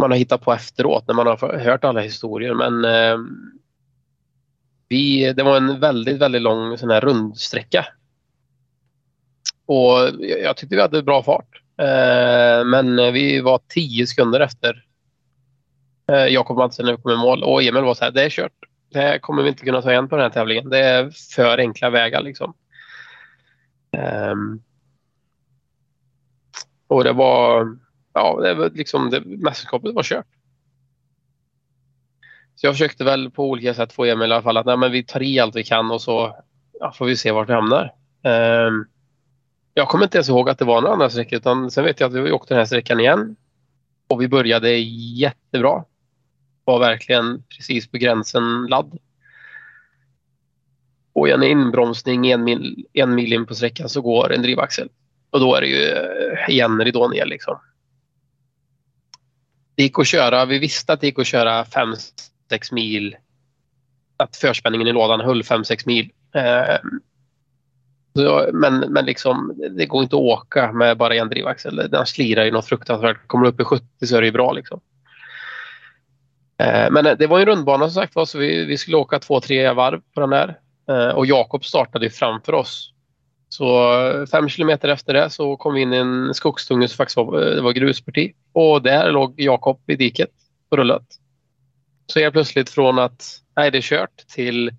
man har hittat på efteråt när man har hört alla historier. Men eh, vi, det var en väldigt, väldigt lång sån här rundsträcka. Och jag tyckte vi hade bra fart. Eh, men vi var tio sekunder efter Eh, Jakob Madsen när vi kom i mål och Emil var så här, det är kört. Det här kommer vi inte kunna ta igen på den här tävlingen. Det är för enkla vägar liksom. Um, och det var, ja, det var liksom, det, mästerskapet var kört. Så jag försökte väl på olika sätt få Emil i alla fall att nej, men vi tar i allt vi kan och så ja, får vi se vart vi hamnar. Um, jag kommer inte ens ihåg att det var några andra sträckor utan sen vet jag att vi åkte den här sträckan igen. Och vi började jättebra var verkligen precis på gränsen ladd. Och i en inbromsning en mil, en mil in på sträckan så går en drivaxel. Och då är det ju eh, igen ridå ner liksom. det gick att köra, vi visste att det gick att köra 5-6 mil. Att förspänningen i lådan höll 5-6 mil. Eh, så, men, men liksom, det går inte att åka med bara en drivaxel. Den slirar ju något fruktansvärt. Kommer du upp i 70 så är det ju bra. Liksom. Eh, men eh, det var en rundbana som sagt var, så vi, vi skulle åka två, tre varv på den där. Eh, och Jakob startade framför oss. Så fem kilometer efter det så kom vi in i en skogsdunge som faktiskt var, det var grusparti. Och där låg Jakob i diket och rullat. Så helt plötsligt från att nej, det är kört till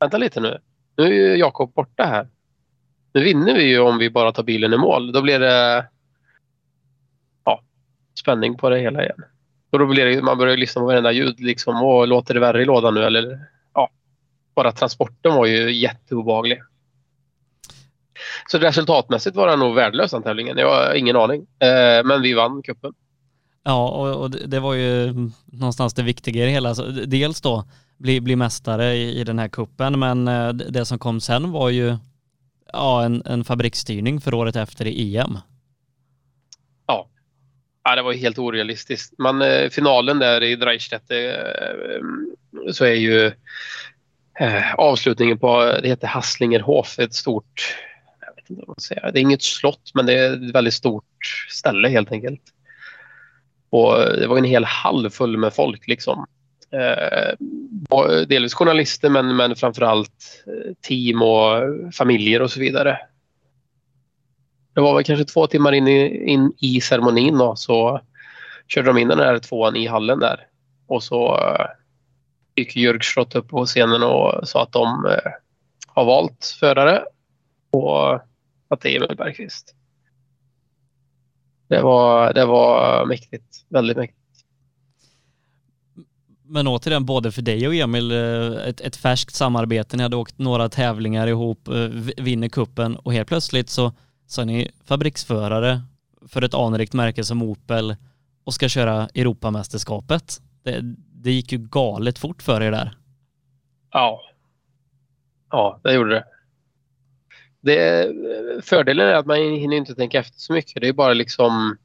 vänta lite nu. Nu är ju Jakob borta här. Nu vinner vi ju om vi bara tar bilen i mål. Då blir det ja, spänning på det hela igen. Och då blir det, man börjar lyssna på varenda ljud liksom. Och låter det värre i lådan nu? Eller, ja, bara transporten var ju jätteobehaglig. Så resultatmässigt var den nog värdelös den tävlingen. Jag har ingen aning. Eh, men vi vann kuppen. Ja, och, och, det var ju någonstans det viktiga i det hela. Dels då bli, bli mästare i, i den här kuppen men eh, det som kom sen var ju ja, en, en fabriksstyrning för året efter i EM. Ja, det var helt orealistiskt. Men eh, finalen där i Dreistedt eh, mm, så är ju eh, avslutningen på, det heter Hasslingerhof, ett stort, jag vet inte vad man säger, det är inget slott men det är ett väldigt stort ställe helt enkelt. Och eh, det var en hel hall full med folk liksom. Eh, delvis journalister men, men framförallt eh, team och eh, familjer och så vidare. Det var väl kanske två timmar in i, in i ceremonin då, så körde de in den här tvåan i hallen där. Och så eh, gick Jörg Schrott upp på scenen och sa att de eh, har valt förare och eh, att det är Emil Bergqvist. Det var, det var mäktigt, väldigt mäktigt. Men återigen, både för dig och Emil, ett, ett färskt samarbete. Ni hade åkt några tävlingar ihop, vinner kuppen och helt plötsligt så, så är ni fabriksförare för ett anrikt märke som Opel och ska köra Europamästerskapet. Det, det gick ju galet fort för er där. Ja. Ja, det gjorde det. det. Fördelen är att man hinner inte tänka efter så mycket. Det är bara liksom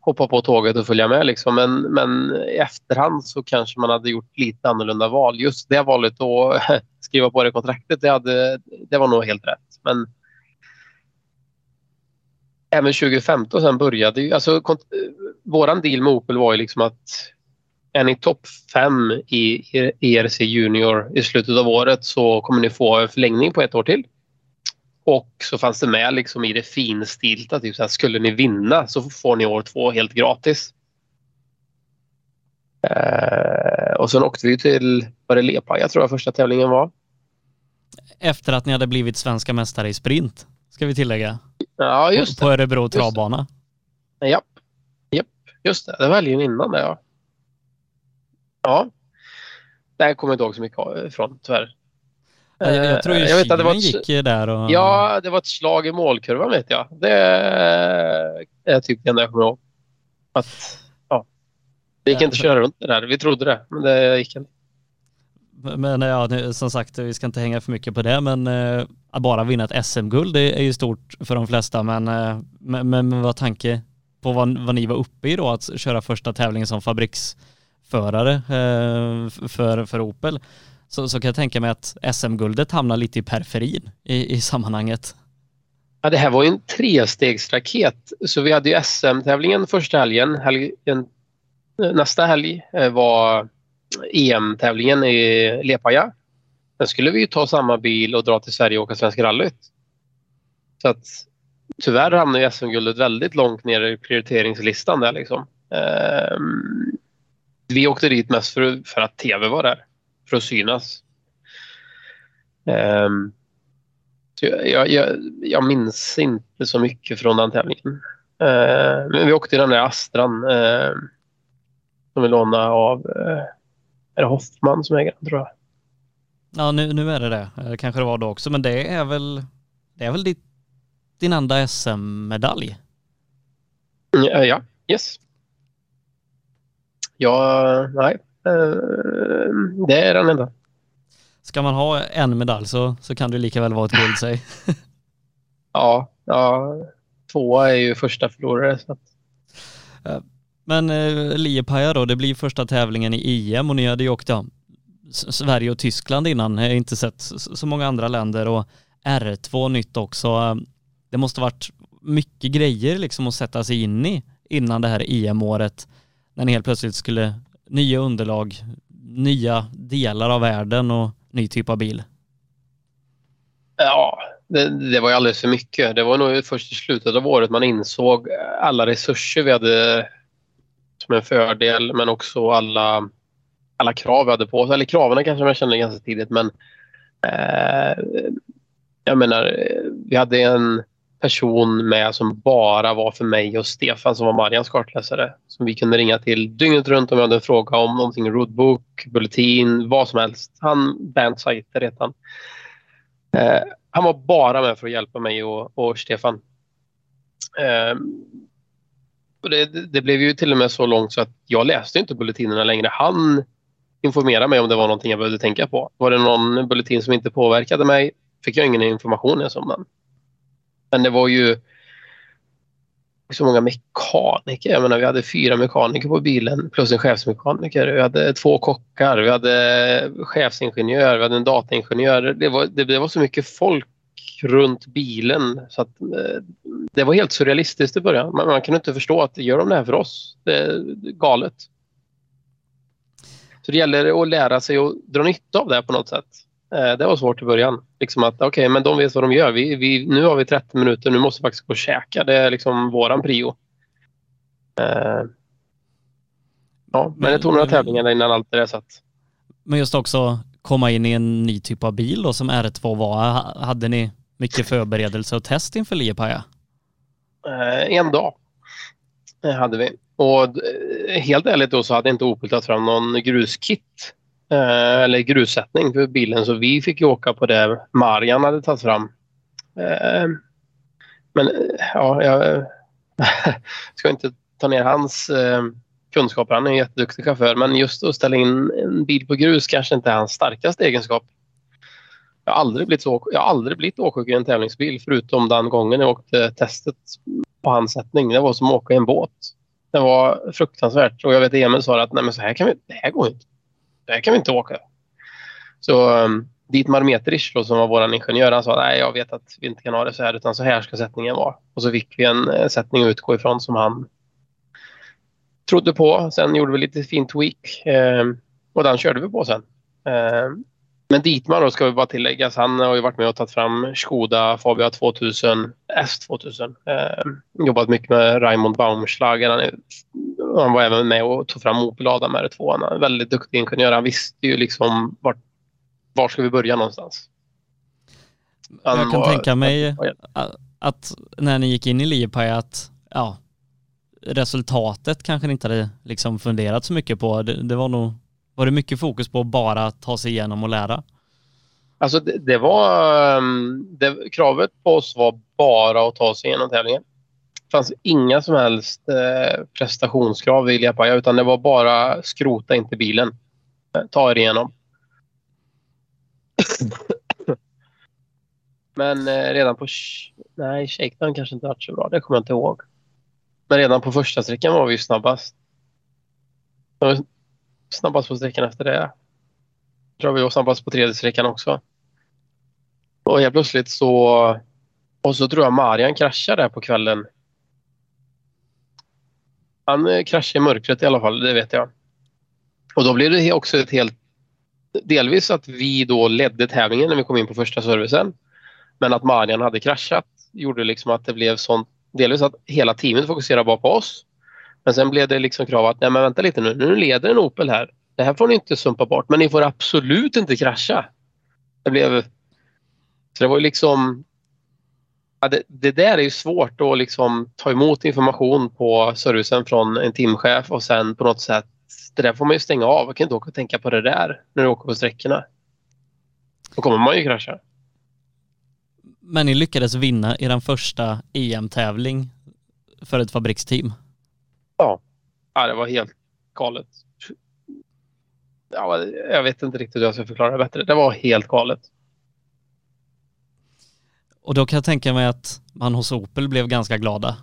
hoppa på tåget och följa med. Liksom. Men, men i efterhand så kanske man hade gjort lite annorlunda val. Just det valet att skriva på det kontraktet, det, hade, det var nog helt rätt. Men även 2015 sen började ju... Alltså, våran deal med Opel var ju liksom att är ni topp fem i ERC Junior i slutet av året så kommer ni få en förlängning på ett år till. Och så fanns det med liksom i det finstilta, typ så här, skulle ni vinna så får ni år två helt gratis. Eh, och sen åkte vi till, var det Lepaja tror jag första tävlingen var. Efter att ni hade blivit svenska mästare i sprint, ska vi tillägga. Ja, just det. På Örebro travbana. Japp, japp, just det. Det var helgen innan det ja. Ja. Det kommer jag inte ihåg så mycket ifrån tyvärr. Jag, jag tror ju jag vet att det var ett, gick där och... Ja, det var ett slag i målkurvan vet jag. Det är typ det enda jag kommer ihåg. Att, ja. Det gick inte att köra runt det där. Vi trodde det, men det gick inte. Men eh, ja, som sagt, vi ska inte hänga för mycket på det, men eh, att bara vinna ett SM-guld är ju stort för de flesta. Men, eh, med men, men vad tanke på vad, vad ni var uppe i då, att köra första tävlingen som fabriksförare eh, för, för Opel så, så kan jag tänka mig att SM-guldet hamnar lite i periferin i, i sammanhanget. Ja, det här var ju en trestegsraket. Så vi hade ju SM-tävlingen första helgen. helgen. Eh, nästa helg var EM-tävlingen i Lepaja. Sen skulle vi ta samma bil och dra till Sverige och åka Svenska rallyt. Så att tyvärr hamnade SM-guldet väldigt långt ner i prioriteringslistan där liksom. Um, vi åkte dit mest för, för att tv var där för att synas. Um, jag, jag, jag, minns inte så mycket från den tävlingen. Uh, men vi åkte i den där Astran uh, som vi lånade av uh, är det Hoffman som äger den tror jag. Ja nu, nu är det det. Kanske det var då också men det är väl det är väl ditt, din andra SM-medalj? Mm, ja, yes. Ja, nej. Eh, det är den enda. Ska man ha en medalj så, så kan det lika väl vara ett guld säg. ja, ja, tvåa är ju första förlorare. Så att... Men eh, Liepaja då, det blir första tävlingen i EM och ni hade ju åkt ja, Sverige och Tyskland innan. Jag har inte sett så många andra länder och R2 nytt också. Ehm, det måste varit mycket grejer liksom att sätta sig in i innan det här EM-året när ni helt plötsligt skulle nya underlag, nya delar av världen och ny typ av bil. Ja, det, det var ju alldeles för mycket. Det var nog först i slutet av året man insåg alla resurser vi hade med fördel men också alla, alla krav vi hade på oss. Eller kraven kanske man kände ganska tidigt men eh, jag menar, vi hade en person med som bara var för mig och Stefan som var Marians kartläsare. Som vi kunde ringa till dygnet runt om jag hade en fråga om någonting, roadbook, bulletin, vad som helst. Han, bandsajter heter han. Eh, han var bara med för att hjälpa mig och, och Stefan. Eh, det, det, blev ju till och med så långt så att jag läste inte bulletinerna längre. Han informerade mig om det var någonting jag behövde tänka på. Var det någon bulletin som inte påverkade mig fick jag ingen information ens om den. Men det var ju så många mekaniker. Jag menar, vi hade fyra mekaniker på bilen plus en chefsmekaniker. Vi hade två kockar, vi hade chefsingenjör, vi hade en dataingenjör. Det var, det, det var så mycket folk runt bilen så att eh, det var helt surrealistiskt i början. Man, man kunde inte förstå att gör de det här för oss? Det är galet. Så det gäller att lära sig att dra nytta av det på något sätt. Eh, det var svårt i början. Liksom att okej, okay, men de vet vad de gör. Vi, vi, nu har vi 30 minuter, nu måste vi faktiskt gå och käka. Det är liksom våran prio. Uh, ja, men det tog några tävlingar innan allt det där satt. Men just också komma in i en ny typ av bil då som R2 var. Hade ni mycket förberedelse och test inför Liepaja? Eh, en dag eh, hade vi. Och eh, helt ärligt då så hade inte Opel tagit fram någon gruskit Eh, eller grussättning för bilen så vi fick ju åka på det Marian hade tagit fram. Eh, men ja, jag ska inte ta ner hans eh, kunskaper. Han är en jätteduktig chaufför men just att ställa in en bil på grus kanske inte är hans starkaste egenskap. Jag har aldrig blivit, så, jag har aldrig blivit åksjuk i en tävlingsbil förutom den gången jag åkte testet på handsättning. Det var som att åka i en båt. Det var fruktansvärt och jag vet Emil sa att Nej, men så här kan vi, det här går inte det här kan vi inte åka. Så ehm, um, Dietmar Meterich som var vår ingenjör, han sa nej jag vet att vi inte kan ha det så här utan så här ska sättningen vara. Och så fick vi en eh, sättning att utgå ifrån som han trodde på. Sen gjorde vi lite fin tweak eh, och den körde vi på sen. Eh, men Dietmar då ska vi bara tilläggas, han har ju varit med och tagit fram Skoda Fabia 2000 S2000. Eh, jobbat mycket med Raimond Baumschlager. Han, är, han var även med och tog fram Opel Adam R2. Han är väldigt duktig ingenjör. Han visste ju liksom vart, var ska vi börja någonstans. Han Jag kan var, tänka mig att när ni gick in i Liepaj att ja, resultatet kanske ni inte hade liksom funderat så mycket på. Det, det var nog var det mycket fokus på att bara ta sig igenom och lära? Alltså det, det var... Ehm, det, kravet på oss var bara att ta sig igenom tävlingen. Det fanns inga som helst eh, prestationskrav i Liapaja utan det var bara skrota inte bilen. Eh, ta er igenom. Men eh, redan på... Nej, shakedown kanske inte varit så bra. Det kommer jag inte ihåg. Men redan på första sträckan var vi snabbast snabbast på sträckan efter det. Tror vi var snabbast på tredje sträckan också. Och helt plötsligt så... Och så tror jag Marian kraschar där på kvällen. Han eh, kraschar i mörkret i alla fall, det vet jag. Och då blev det också ett helt... Delvis att vi då ledde tävlingen när vi kom in på första servicen. Men att Marian hade kraschat gjorde liksom att det blev sånt... Delvis att hela teamet fokuserade bara på oss. Men sen blev det liksom krav att nej men vänta lite nu, nu leder en Opel här. Det här får ni inte sumpa bort men ni får absolut inte krascha. Det blev... Så det var ju liksom... Ja, det, det, där är ju svårt att liksom ta emot information på servicen från en teamchef och sen på något sätt det där får man ju stänga av. Man kan inte åka och tänka på det där när du åker på sträckorna. Då kommer man ju krascha. Men ni lyckades vinna er första EM-tävling för ett fabriksteam. Ja. ja, det var helt galet. Ja, jag vet inte riktigt hur jag ska förklara det bättre. Det var helt galet. Och då kan jag tänka mig att man hos Opel blev ganska glada.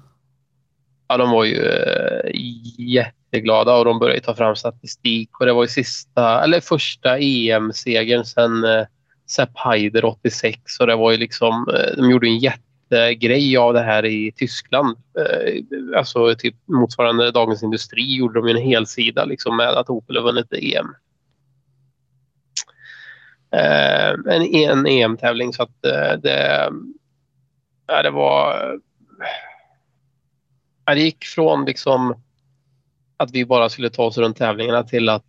ja, de var ju eh, jätteglada och de började ta fram statistik. Och det var ju sista, eller första EM-segern sen eh, Sepp Heider 86. Och det var ju liksom, eh, de gjorde en jättegrej av det här i Tyskland. Eh, alltså typ motsvarande Dagens Industri gjorde de ju en hel sida liksom med att Opel har vunnit EM. Eh, en, en EM-tävling så att eh, det, ja, det var det gick från liksom att vi bara skulle ta oss runt tävlingarna till att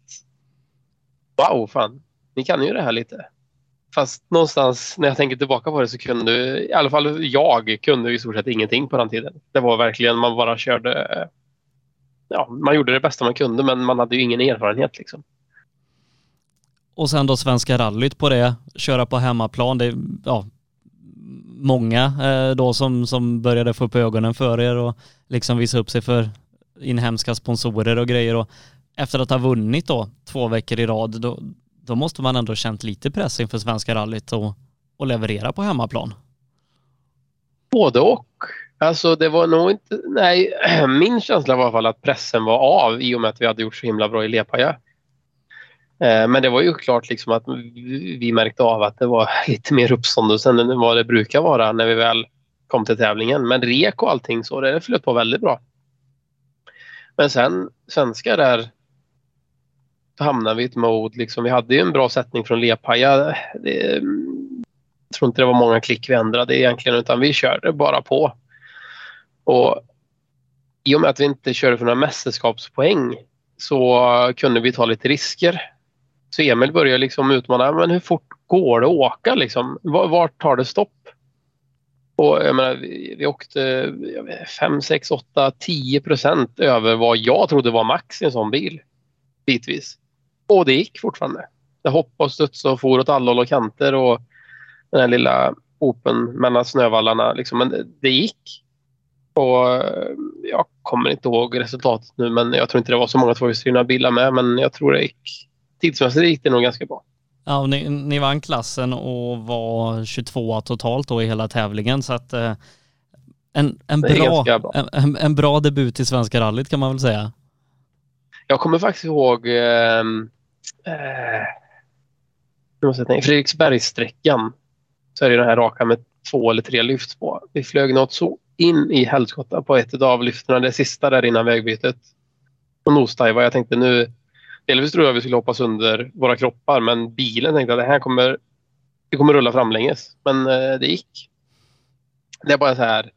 wow, fan, ni kan ju det här lite. Fast någonstans när jag tänker tillbaka på det så kunde i alla fall jag kunde i stort sett ingenting på den tiden. Det var verkligen man bara körde. Ja, man gjorde det bästa man kunde, men man hade ju ingen erfarenhet liksom. Och sen då Svenska rallyt på det, köra på hemmaplan. Det, ja, många eh, då som, som började få upp ögonen för er och liksom visa upp sig för inhemska sponsorer och grejer och efter att ha vunnit då två veckor i rad då, då måste man ändå känt lite press inför Svenska rallyt och, och leverera på hemmaplan. Både och. Alltså det var nog inte, nej, min känsla var i alla fall att pressen var av i och med att vi hade gjort så himla bra i Lepaja. Eh, men det var ju klart liksom att vi märkte av att det var lite mer uppståndelse än vad det brukar vara när vi väl kom till tävlingen. Men rek och allting så, det flöt på väldigt bra. Men sen svenskar där så hamnade vi i ett mode. Liksom, vi hade ju en bra sättning från Lepaja. jag tror inte det var många klick vi ändrade egentligen utan vi körde bara på. Och I och med att vi inte körde för några mästerskapspoäng så kunde vi ta lite risker. Så Emil började liksom utmana, men hur fort går det att åka liksom? Vart tar det stopp? Och jag menar, vi, vi åkte 5, 6, 8, 10 procent över vad jag trodde var max i en sån bil. Bitvis. Och det gick fortfarande. Det hoppade och studsade och for åt alla håll och kanter och den här lilla open mellan snövallarna. Liksom. Men det, gick. Och jag kommer inte ihåg resultatet nu men jag tror inte det var så många tvåhjulsdrivna bilar med men jag tror det gick tidsmässigt gick det nog ganska bra. Ja, ni, ni vann klassen och var 22 totalt då i hela tävlingen så att eh, en, en, bra, bra. En, en, bra debut i Svenska rallyt kan man väl säga. Jag kommer faktiskt ihåg eh, eh, Fredriksbergssträckan. Så är det den här raka med två eller tre lyft på. Vi flög något så in i helskotta på ett av lyfterna, det sista där innan vägbytet. Och nosdivade. Jag tänkte nu Delvis tror jag vi skulle hoppas under våra kroppar men bilen tänkte att det här kommer, det kommer rulla framlänges. Men eh, det gick. Det är bara så här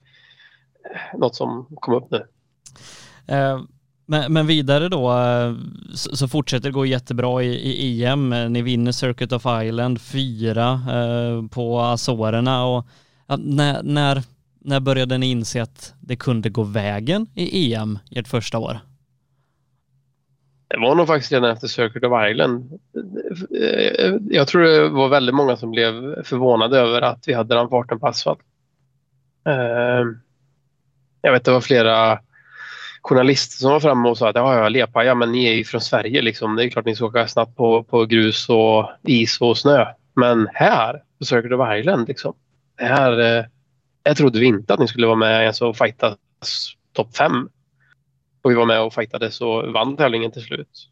eh, något som kom upp nu. Eh, men, men, vidare då eh, så, så, fortsätter det gå jättebra i, i EM. Eh, ni vinner Circuit of Island fyra eh, på Azorerna och ja, när, när, när började ni inse att det kunde gå vägen i EM ert första år? Det var nog faktiskt redan efter Circuit of Island. Eh, jag tror det var väldigt många som blev förvånade över att vi hade den farten på asfalt. Jag vet det var flera journalister som var framme och sa att ja, ja, Lepaja, men ni är ju från Sverige liksom. Det är klart ni ska åka snabbt på, på grus och is och snö. Men här på Circle of Island, liksom. Det här, eh, jag trodde vi inte att ni skulle vara med ens och fightas topp fem. Och vi var med och fightades och vann tävlingen till slut.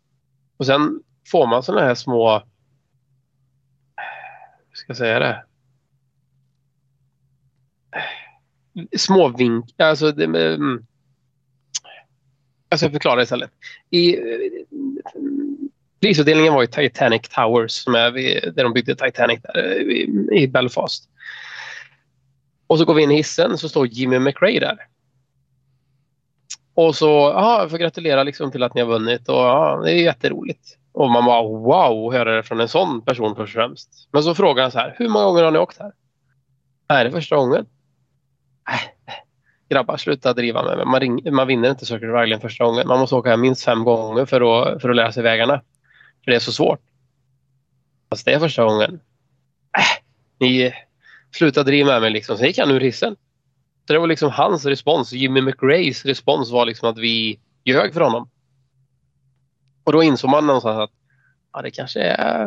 Och sen får man sådana här små... Hur ska jag säga det? Små vink... Alltså, det. Mm, alltså jag förklarar istället. I, eh, prisutdelningen var i Titanic Towers som är vid, där de byggde Titanic där, eh, i, i Belfast. Och så går vi in i hissen så står Jimmy McRae där. Och så, ja, jag får gratulera liksom till att ni har vunnit och ja, det är jätteroligt. Och man bara wow, att höra det från en sån person först och främst. Men så frågar han så här, hur många gånger har ni åkt här? Är det första gången? Äh, grabbar, sluta driva med mig. Man, ring, man vinner inte Circle of Ireland första gången. Man måste åka här minst fem gånger för att, för att lära sig vägarna. För det är så svårt. Fast det är första gången. Äh, ni, sluta driva med mig liksom. Sen gick han ur hissen. Så det var liksom hans respons. Jimmy McRays respons var liksom att vi ljög för honom. Och då insåg man någonstans att ja, det, kanske är,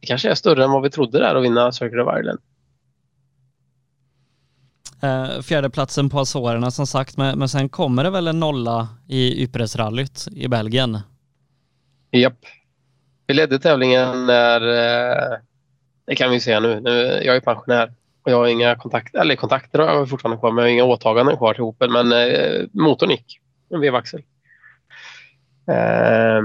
det kanske är större än vad vi trodde där att vinna Circle of Ireland. Eh, fjärdeplatsen på Azorerna som sagt, men, men sen kommer det väl en nolla i Ypresrallyt i Belgien? Japp. Vi ledde tävlingen när, eh, det kan vi säga nu, nu jag är pensionär och jag har inga kontakter, eller kontakter har jag fortfarande kvar, men jag har inga åtaganden kvar till Opel, men eh, motorn gick, en vevaxel. Eh,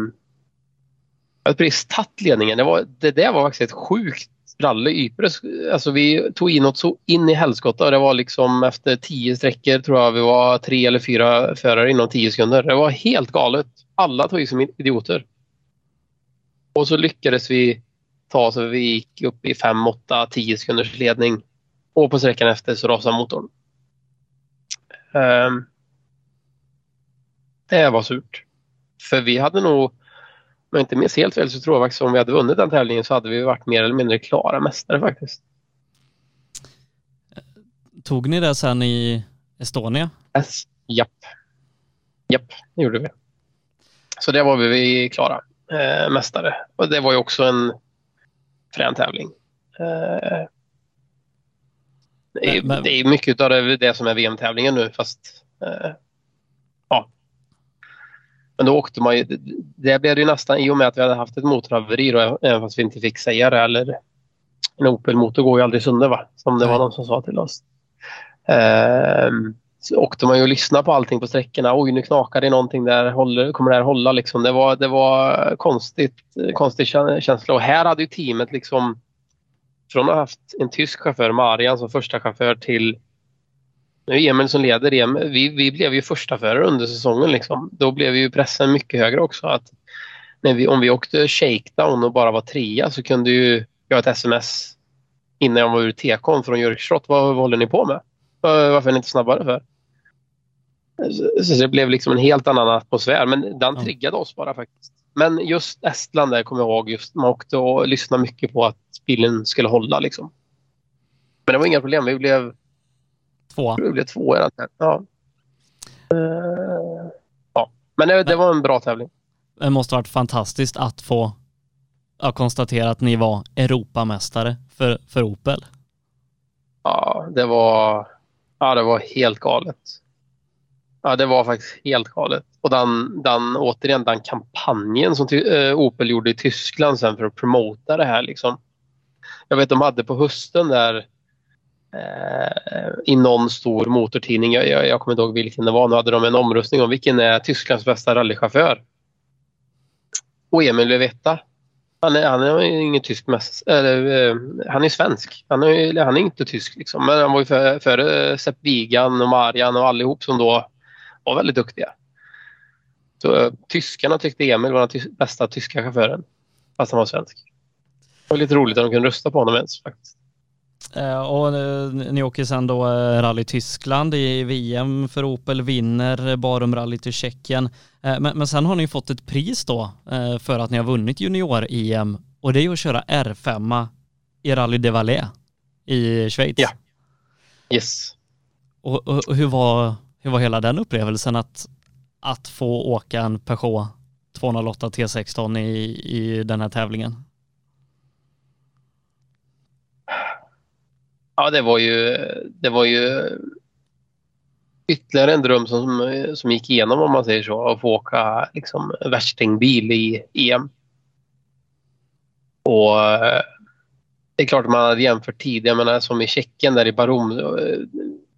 jag hade precis tagit ledningen. Det, var, det där var faktiskt ett sjukt rally. Ypres, alltså vi tog in något så in i helskotta. Det var liksom efter tio sträckor tror jag vi var tre eller fyra förare inom tio sekunder. Det var helt galet. Alla tog i som idioter. Och så lyckades vi ta så vi gick upp i 5, 8, 10 sekunders ledning. Och på sträckan efter så rasade motorn. Um, det var surt. För vi hade nog, jag inte minns helt fel, så tror jag faktiskt om vi hade vunnit den tävlingen så hade vi varit mer eller mindre klara mästare faktiskt. Tog ni det sen i Estonia? Yes. Japp. Japp, det gjorde vi. Så det var vi klara eh, mästare. Och det var ju också en frän tävling. Eh, det, är, men, det är mycket av det, det som är VM-tävlingen nu fast eh. Men då åkte man ju, det blev ju nästan i och med att vi hade haft ett motorhaveri då, även fast vi inte fick säga det eller en Opel-motor går ju aldrig sönder va, som det var någon som sa till oss. Um, så åkte man ju och lyssnade på allting på sträckorna. Oj, nu knakar det någonting där. Håller, kommer det här hålla? Liksom. Det, var, det var konstigt, konstig känsla. Och här hade ju teamet liksom från att ha haft en tysk chaufför, Marian, som första chaufför till nu är Emil som leder det. Vi, vi blev ju första förare under säsongen. Liksom. Då blev ju pressen mycket högre också. Att när vi, om vi åkte shakedown och bara var trea så kunde ju jag ett sms innan jag var ur tekon från Jörgstrott. Vad, vad håller ni på med? Varför är ni inte snabbare för? Så det blev liksom en helt annan atmosfär. Men den triggade oss bara faktiskt. Men just Estland där kommer jag ihåg. Just, man åkte och lyssnade mycket på att bilen skulle hålla. Liksom. Men det var inga problem. Vi blev tvåa. Vi blev tvåa ja. Uh, ja. Men det, det, var en bra tävling. Det måste ha varit fantastiskt att få ja, konstatera att ni var Europamästare för, för Opel. Ja, det var, ja, det var helt galet. Ja, det var faktiskt helt galet. Och den, den, återigen den kampanjen som äh, Opel gjorde i Tyskland sen för att promota det här. Liksom. Jag vet de hade på hösten där Eh, i någon stor motortidning, jag, jag, jag kommer inte ihåg vilken det var, nu hade de en omröstning om vilken är Tysklands bästa rallychaufför. Och Emil blev etta. Han är, han är ingen tysk eller, eh, Han är svensk. Han är, han är inte tysk liksom. Men han var ju före för Sepp Wigan och Marian och allihop som då var väldigt duktiga. Så, eh, tyskarna tyckte Emil var den ty bästa tyska chauffören. Fast han var svensk. Det var lite roligt att de kunde rösta på honom ens faktiskt. Uh, och uh, ni åker sen då Rally Tyskland i VM för Opel, vinner Barum Rally till Tjeckien. Men, men, sen har ni fått ett pris då för att ni har vunnit junior-EM och det är att köra R5 i Rally de Valais i Schweiz. Ja. Yes. Och, och, och hur var hur var hela den upplevelsen att, att få åka en Peugeot 208 T16 i, i den här tävlingen? Ja, det var ju, det var ju ytterligare en dröm som, som gick igenom om man säger så. Att få åka liksom, värstingbil i EM. Och det är klart man hade jämfört tid. Jag menar som i Tjeckien där i Barom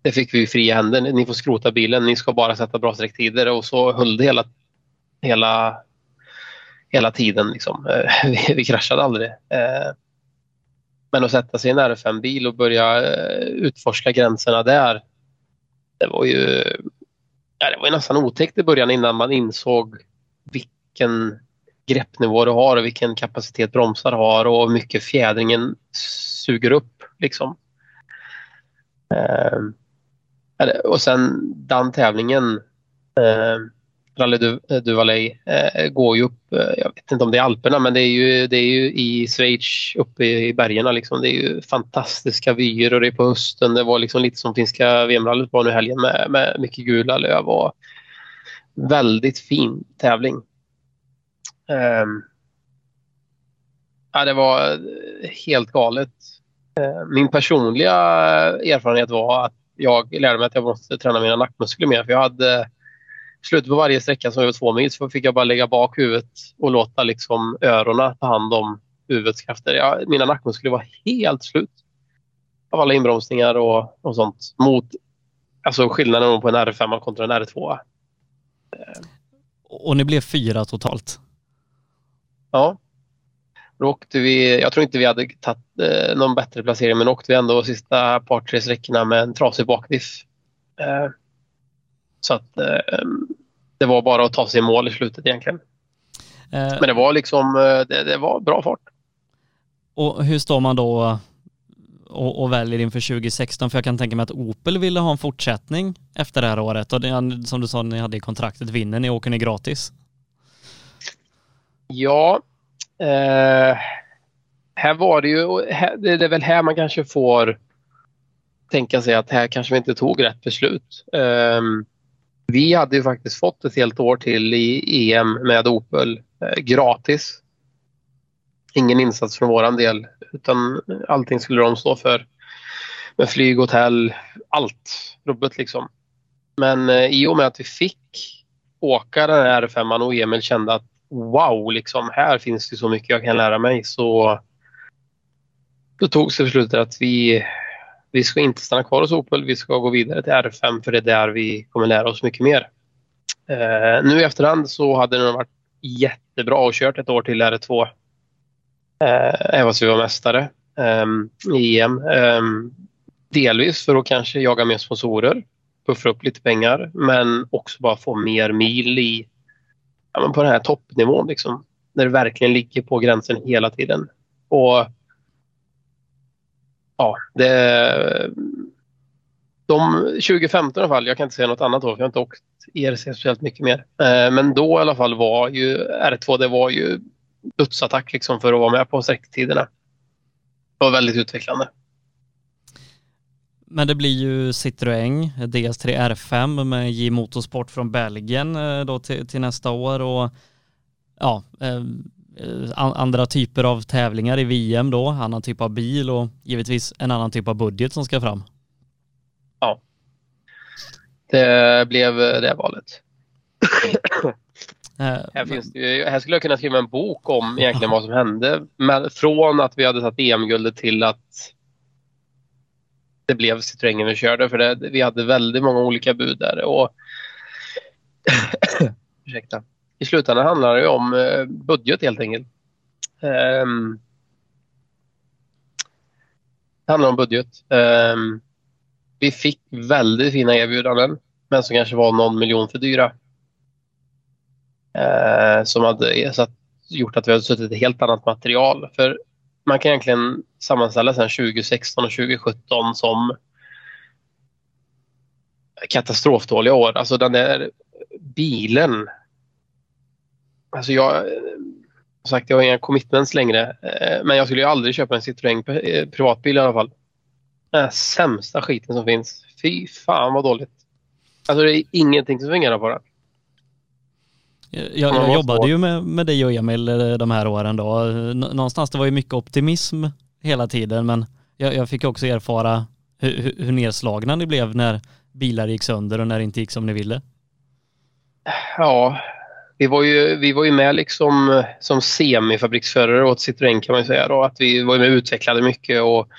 det fick vi fria händer. Ni får skrota bilen, ni ska bara sätta bra sträcktider och så höll det hela, hela, hela tiden. Liksom. Vi, vi kraschade aldrig. Eh, men att sätta sig i en R5-bil och börja eh, utforska gränserna där, det var ju, ja, det var nästan otäckt i början innan man insåg vilken greppnivå du har och vilken kapacitet bromsar har och hur mycket fjädringen suger upp. Liksom. Eh, och sen den tävlingen, eh, Rally du, eh, du Valais, eh, går ju upp, eh, jag vet inte om det är Alperna, men det är ju, det är ju i Schweiz uppe i bergen. Liksom. Det är ju fantastiska vyer och det är på hösten. Det var liksom lite som finska VM-rallyt var nu helgen med, med mycket gula löv och väldigt fin tävling. Um, ja, det var helt galet. Uh, min personliga erfarenhet var att jag lärde mig att jag måste träna mina nackmuskler mer. För jag hade slutet på varje sträcka som var två mil så fick jag bara lägga bak huvudet och låta liksom öronen ta hand om huvudets krafter. Jag, mina nackmuskler var helt slut av alla inbromsningar och, och sånt. Mot alltså skillnaden på en R5 kontra en R2. Och ni blev fyra totalt? Ja. Då åkte vi, jag tror inte vi hade tagit eh, någon bättre placering men åkte vi ändå sista par tre sträckorna med en trasig bakdiff. Eh, så att eh, det var bara att ta sig i mål i slutet egentligen. Eh, men det var liksom, eh, det, det, var bra fart. Och hur står man då och, och, väljer inför 2016? För jag kan tänka mig att Opel ville ha en fortsättning efter det här året och det, som du sa, ni hade i kontraktet, vinner ni åker ni gratis? Ja, eh, här var det ju, här, det är väl här man kanske får tänka sig att här kanske vi inte tog rätt beslut. Eh, vi hade ju faktiskt fått ett helt år till i EM med Opel eh, gratis. Ingen insats från våran del utan allting skulle de stå för. Med flyg, hotell, allt rubbet liksom. Men eh, i och med att vi fick åka den här R5 och Emil kände att wow, liksom, här finns det så mycket jag kan lära mig så då togs det beslutet att vi, vi ska inte stanna kvar hos Opel, vi ska gå vidare till R5 för det är där vi kommer lära oss mycket mer. Eh, nu i efterhand så hade det varit jättebra att kört ett år till R2. Eh, även fast vi var mästare eh, i EM. Eh, delvis för att kanske jaga mer sponsorer, puffra upp lite pengar men också bara få mer mil i ja, men på den här toppnivån. Liksom, när det verkligen ligger på gränsen hela tiden. Och ja, det... De 2015 i alla fall, jag kan inte säga något annat då för jag har inte åkt ERC speciellt mycket mer. Eh, men då i alla fall var ju R2, det var ju dödsattack liksom för att vara med på sträcktiderna. Det var väldigt utvecklande. Men det blir ju Citroën DS3 R5 med J Motorsport från Belgien eh, då till, till nästa år och ja, eh, andra typer av tävlingar i VM då, annan typ av bil och givetvis en annan typ av budget som ska fram. Ja, det blev det valet. Eh, här, finns det, här skulle jag kunna skriva en bok om egentligen vad som hände. Men från att vi hade tagit EM-guldet till att det blev Citroën vi körde. För det, vi hade väldigt många olika bud där. Och ursäkta. I slutändan handlar det om eh, budget helt enkelt. Um, det handlar om budget. Um, vi fick väldigt fina erbjudanden men som kanske var någon miljon för dyra. Uh, som hade satt, gjort att vi hade suttit ett helt annat material. För man kan egentligen sammanställa sedan 2016 och 2017 som katastrofdåliga år. Alltså den där bilen. Alltså jag, sagt, jag har inga commitments längre. Eh, men jag skulle ju aldrig köpa en Citroën eh, privatbil i alla fall. Den sämsta skiten som finns. Fy fan vad dåligt. Alltså det är ingenting som fungerar på den. Jag, jag jobbade ju med, med dig och Emil eh, de här åren då. Någonstans det var ju mycket optimism hela tiden men jag, jag fick också erfara hur, hur nedslagna ni blev när bilar gick sönder och när det inte gick som ni ville. Ja, vi var ju, vi var ju med liksom eh, som semifabriksförare åt Citroën kan man säga. Då, att vi var med och utvecklade mycket och,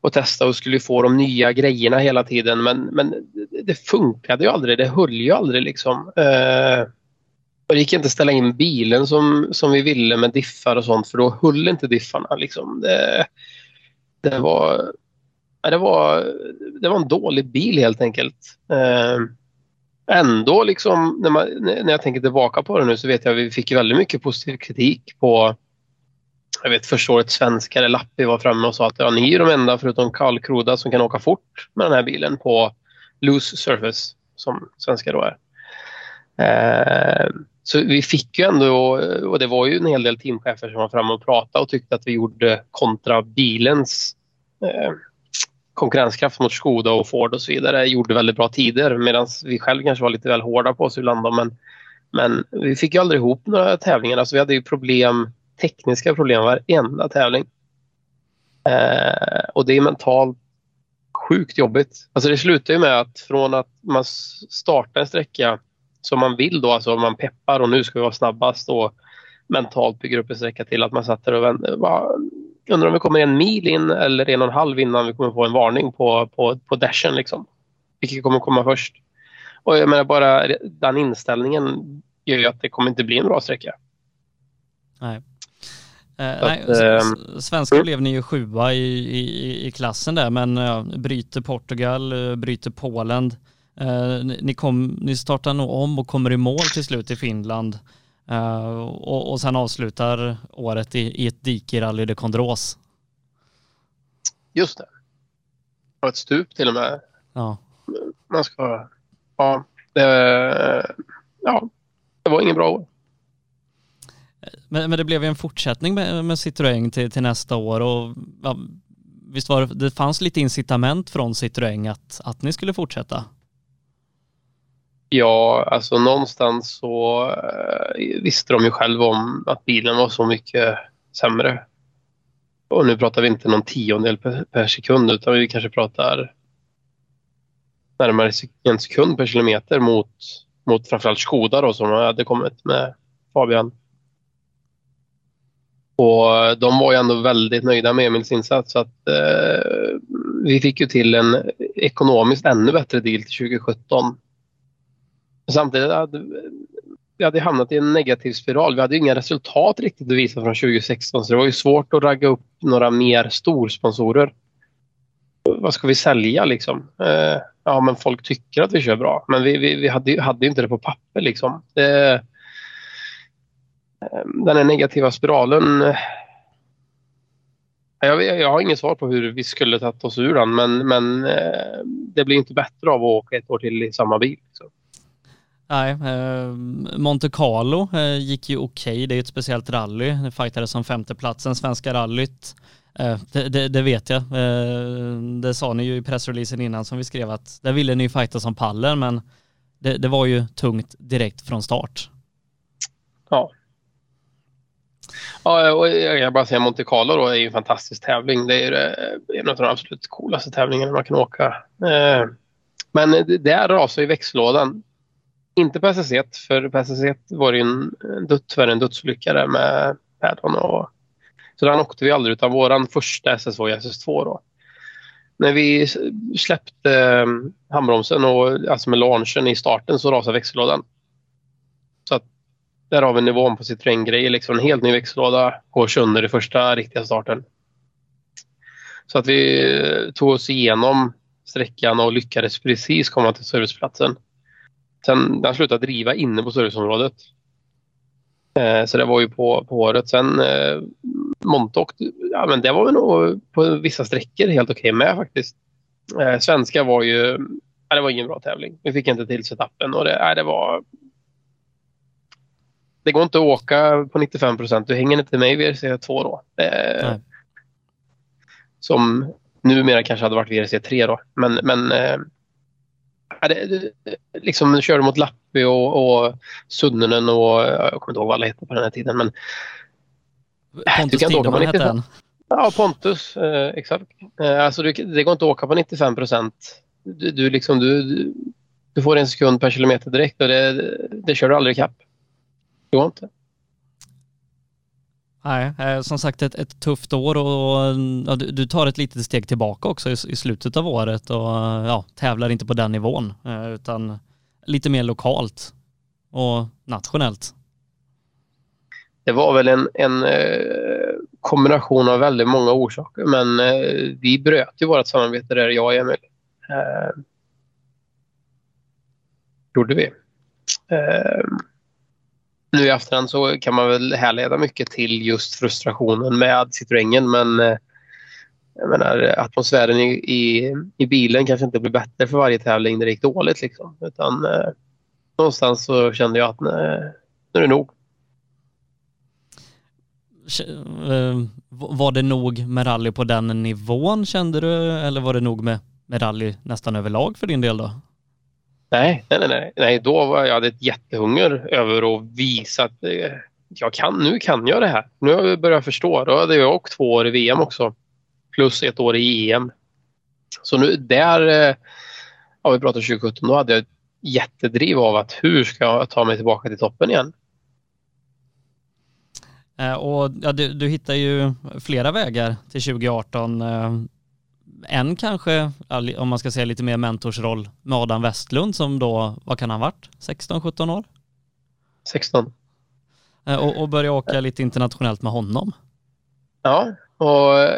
och testade och skulle få de nya grejerna hela tiden. Men, men det funkade ju aldrig. Det höll ju aldrig liksom. Eh, och det gick inte att ställa in bilen som, som vi ville med diffar och sånt för då höll inte diffarna. Liksom. Det, det, var, det, var, det var en dålig bil helt enkelt. Eh, ändå, liksom, när, man, när jag tänker tillbaka på det nu så vet jag att vi fick väldigt mycket positiv kritik på jag vet första året svenskar Lappi var framme och sa att ja, ni är de enda förutom Karl Kroda som kan åka fort med den här bilen på loose surface som svenskar då är. Eh, så vi fick ju ändå, och det var ju en hel del teamchefer som var framme och pratade och tyckte att vi gjorde kontra bilens eh, konkurrenskraft mot Skoda och Ford och så vidare gjorde väldigt bra tider medan vi själva kanske var lite väl hårda på oss ibland. Men, men vi fick ju aldrig ihop några tävlingar. Alltså vi hade ju problem, tekniska problem varenda tävling. Eh, och det är mentalt sjukt jobbigt. Alltså det slutar ju med att från att man startar en sträcka som man vill då, alltså man peppar och nu ska vi vara snabbast och mentalt bygger upp en sträcka till att man satt där och vänder. Undrar om vi kommer en mil in eller en och en halv innan vi kommer få en varning på, på, på dashen liksom. Vilket kommer komma först. Och jag menar bara den inställningen gör ju att det kommer inte bli en bra sträcka. Nej. Eh, nej, att, svenska mm. blev ni ju sjua i, i, i klassen där men ja, bryter Portugal, eh, bryter Polen. Eh, ni, kom, ni startar nog om och kommer i mål till slut i Finland eh, och, och sen avslutar året i, i ett dike i Rally de Condros. Just det. Och ett stup till och med. Ja. Man ska... Ja, det, ja, det var ingen bra år. Men, men det blev ju en fortsättning med, med Citroën till, till nästa år och ja, visst var det, det fanns lite incitament från Citroën att, att ni skulle fortsätta? Ja, alltså någonstans så eh, visste de ju själva om att bilen var så mycket sämre. Och nu pratar vi inte någon tiondel per, per sekund utan vi kanske pratar närmare en sekund per kilometer mot, mot framförallt Skoda då, som hade kommit med Fabian. Och eh, de var ju ändå väldigt nöjda med Emils insats. Så att, eh, vi fick ju till en ekonomiskt ännu bättre deal till 2017. Samtidigt hade vi hade hamnat i en negativ spiral. Vi hade inga resultat riktigt att visa från 2016 så det var ju svårt att ragga upp några mer storsponsorer. Vad ska vi sälja liksom? Eh, ja men folk tycker att vi kör bra men vi, vi, vi hade, hade inte det på papper liksom. Eh, den här negativa spiralen. Eh, jag, jag har inget svar på hur vi skulle tagit oss ur den men, men eh, det blir inte bättre av att åka ett år till i samma bil. Liksom. Nej, eh, Monte Carlo eh, gick ju okej. Okay. Det är ett speciellt rally. Det fightades som femteplatsen, svenska rallyt. Eh, det, det, det, vet jag. Eh, det sa ni ju i pressreleasen innan som vi skrev att där ville ni ju fighta som pallen, men det, det var ju tungt direkt från start. Ja, Ja, eh, och jag kan bara säga Monte Carlo då är ju en fantastisk tävling. Det är eh, en av de absolut coolaste tävlingarna man kan åka. Men där rasar ju växellådan. Inte på SS1, för på SS1 var det ju en, tyvärr en dödsolycka där med Paddon. Och, så den åkte vi aldrig utan vår första SS var SS2 då. När vi släppte ehm, handbromsen och alltså med launchen i starten så rasade växellådan. Så att där har vi nivån på Citroën-grejer. Liksom en helt ny växellåda går sönder i första riktiga starten. Så att vi eh, tog oss igenom sträckan och lyckades precis komma till serviceplatsen. Sen den slutade driva inne på serviceområdet. Eh, så det var ju på, på året. Sen eh, Montauk, ja men det var väl nog på vissa sträckor helt okej okay med faktiskt. Eh, svenska var ju, ja, det var ingen bra tävling. Vi fick inte till setupen och det, ja, det var det går inte att åka på 95 procent. Du hänger inte med i VRC 2 då. Eh, som numera kanske hade varit VRC 3 då. Men, men eh, det, liksom körde mot Lappi och, och Sunnenen och jag kommer inte ihåg vad alla hette på den här tiden. Men, Pontus Tideman hette han. Ja, Pontus. Eh, exakt. Eh, alltså, du, det går inte att åka på 95 procent. Du, du, liksom, du, du, får en sekund per kilometer direkt och det, det kör du aldrig ikapp. Det går inte. Nej, eh, som sagt ett, ett tufft år och ja, du, du, tar ett litet steg tillbaka också i, i, slutet av året och ja, tävlar inte på den nivån eh, utan lite mer lokalt och nationellt. Det var väl en, en eh, kombination av väldigt många orsaker men eh, vi bröt ju vårt samarbete där, jag och Emil. Eh, gjorde vi. Eh, nu i efterhand så kan man väl härleda mycket till just frustrationen med Citroengen men eh, jag menar, atmosfären i, i, i, bilen kanske inte blir bättre för varje tävling när det gick dåligt. Liksom. Utan, eh, någonstans så kände jag att nej, nu är det nog. Eh, var det nog med rally på den nivån kände du eller var det nog med, med rally nästan överlag för din del då? Nej, nej, nej, nej. Då var jag hade ett jättehunger över att visa att eh, jag kan, nu kan jag det här. Nu har jag börjat förstå. Då hade jag åkt två år i VM också. Plus ett år i EM. Så nu där, ja vi pratar 2017, då hade jag ett jättedriv av att hur ska jag ta mig tillbaka till toppen igen? Och ja, du, du hittar ju flera vägar till 2018 en kanske, om man ska säga lite mer mentorsroll, med Adam Westlund som då, vad kan han varit, 16-17 år? 16. Eh, och, och börja åka lite internationellt med honom. Ja, och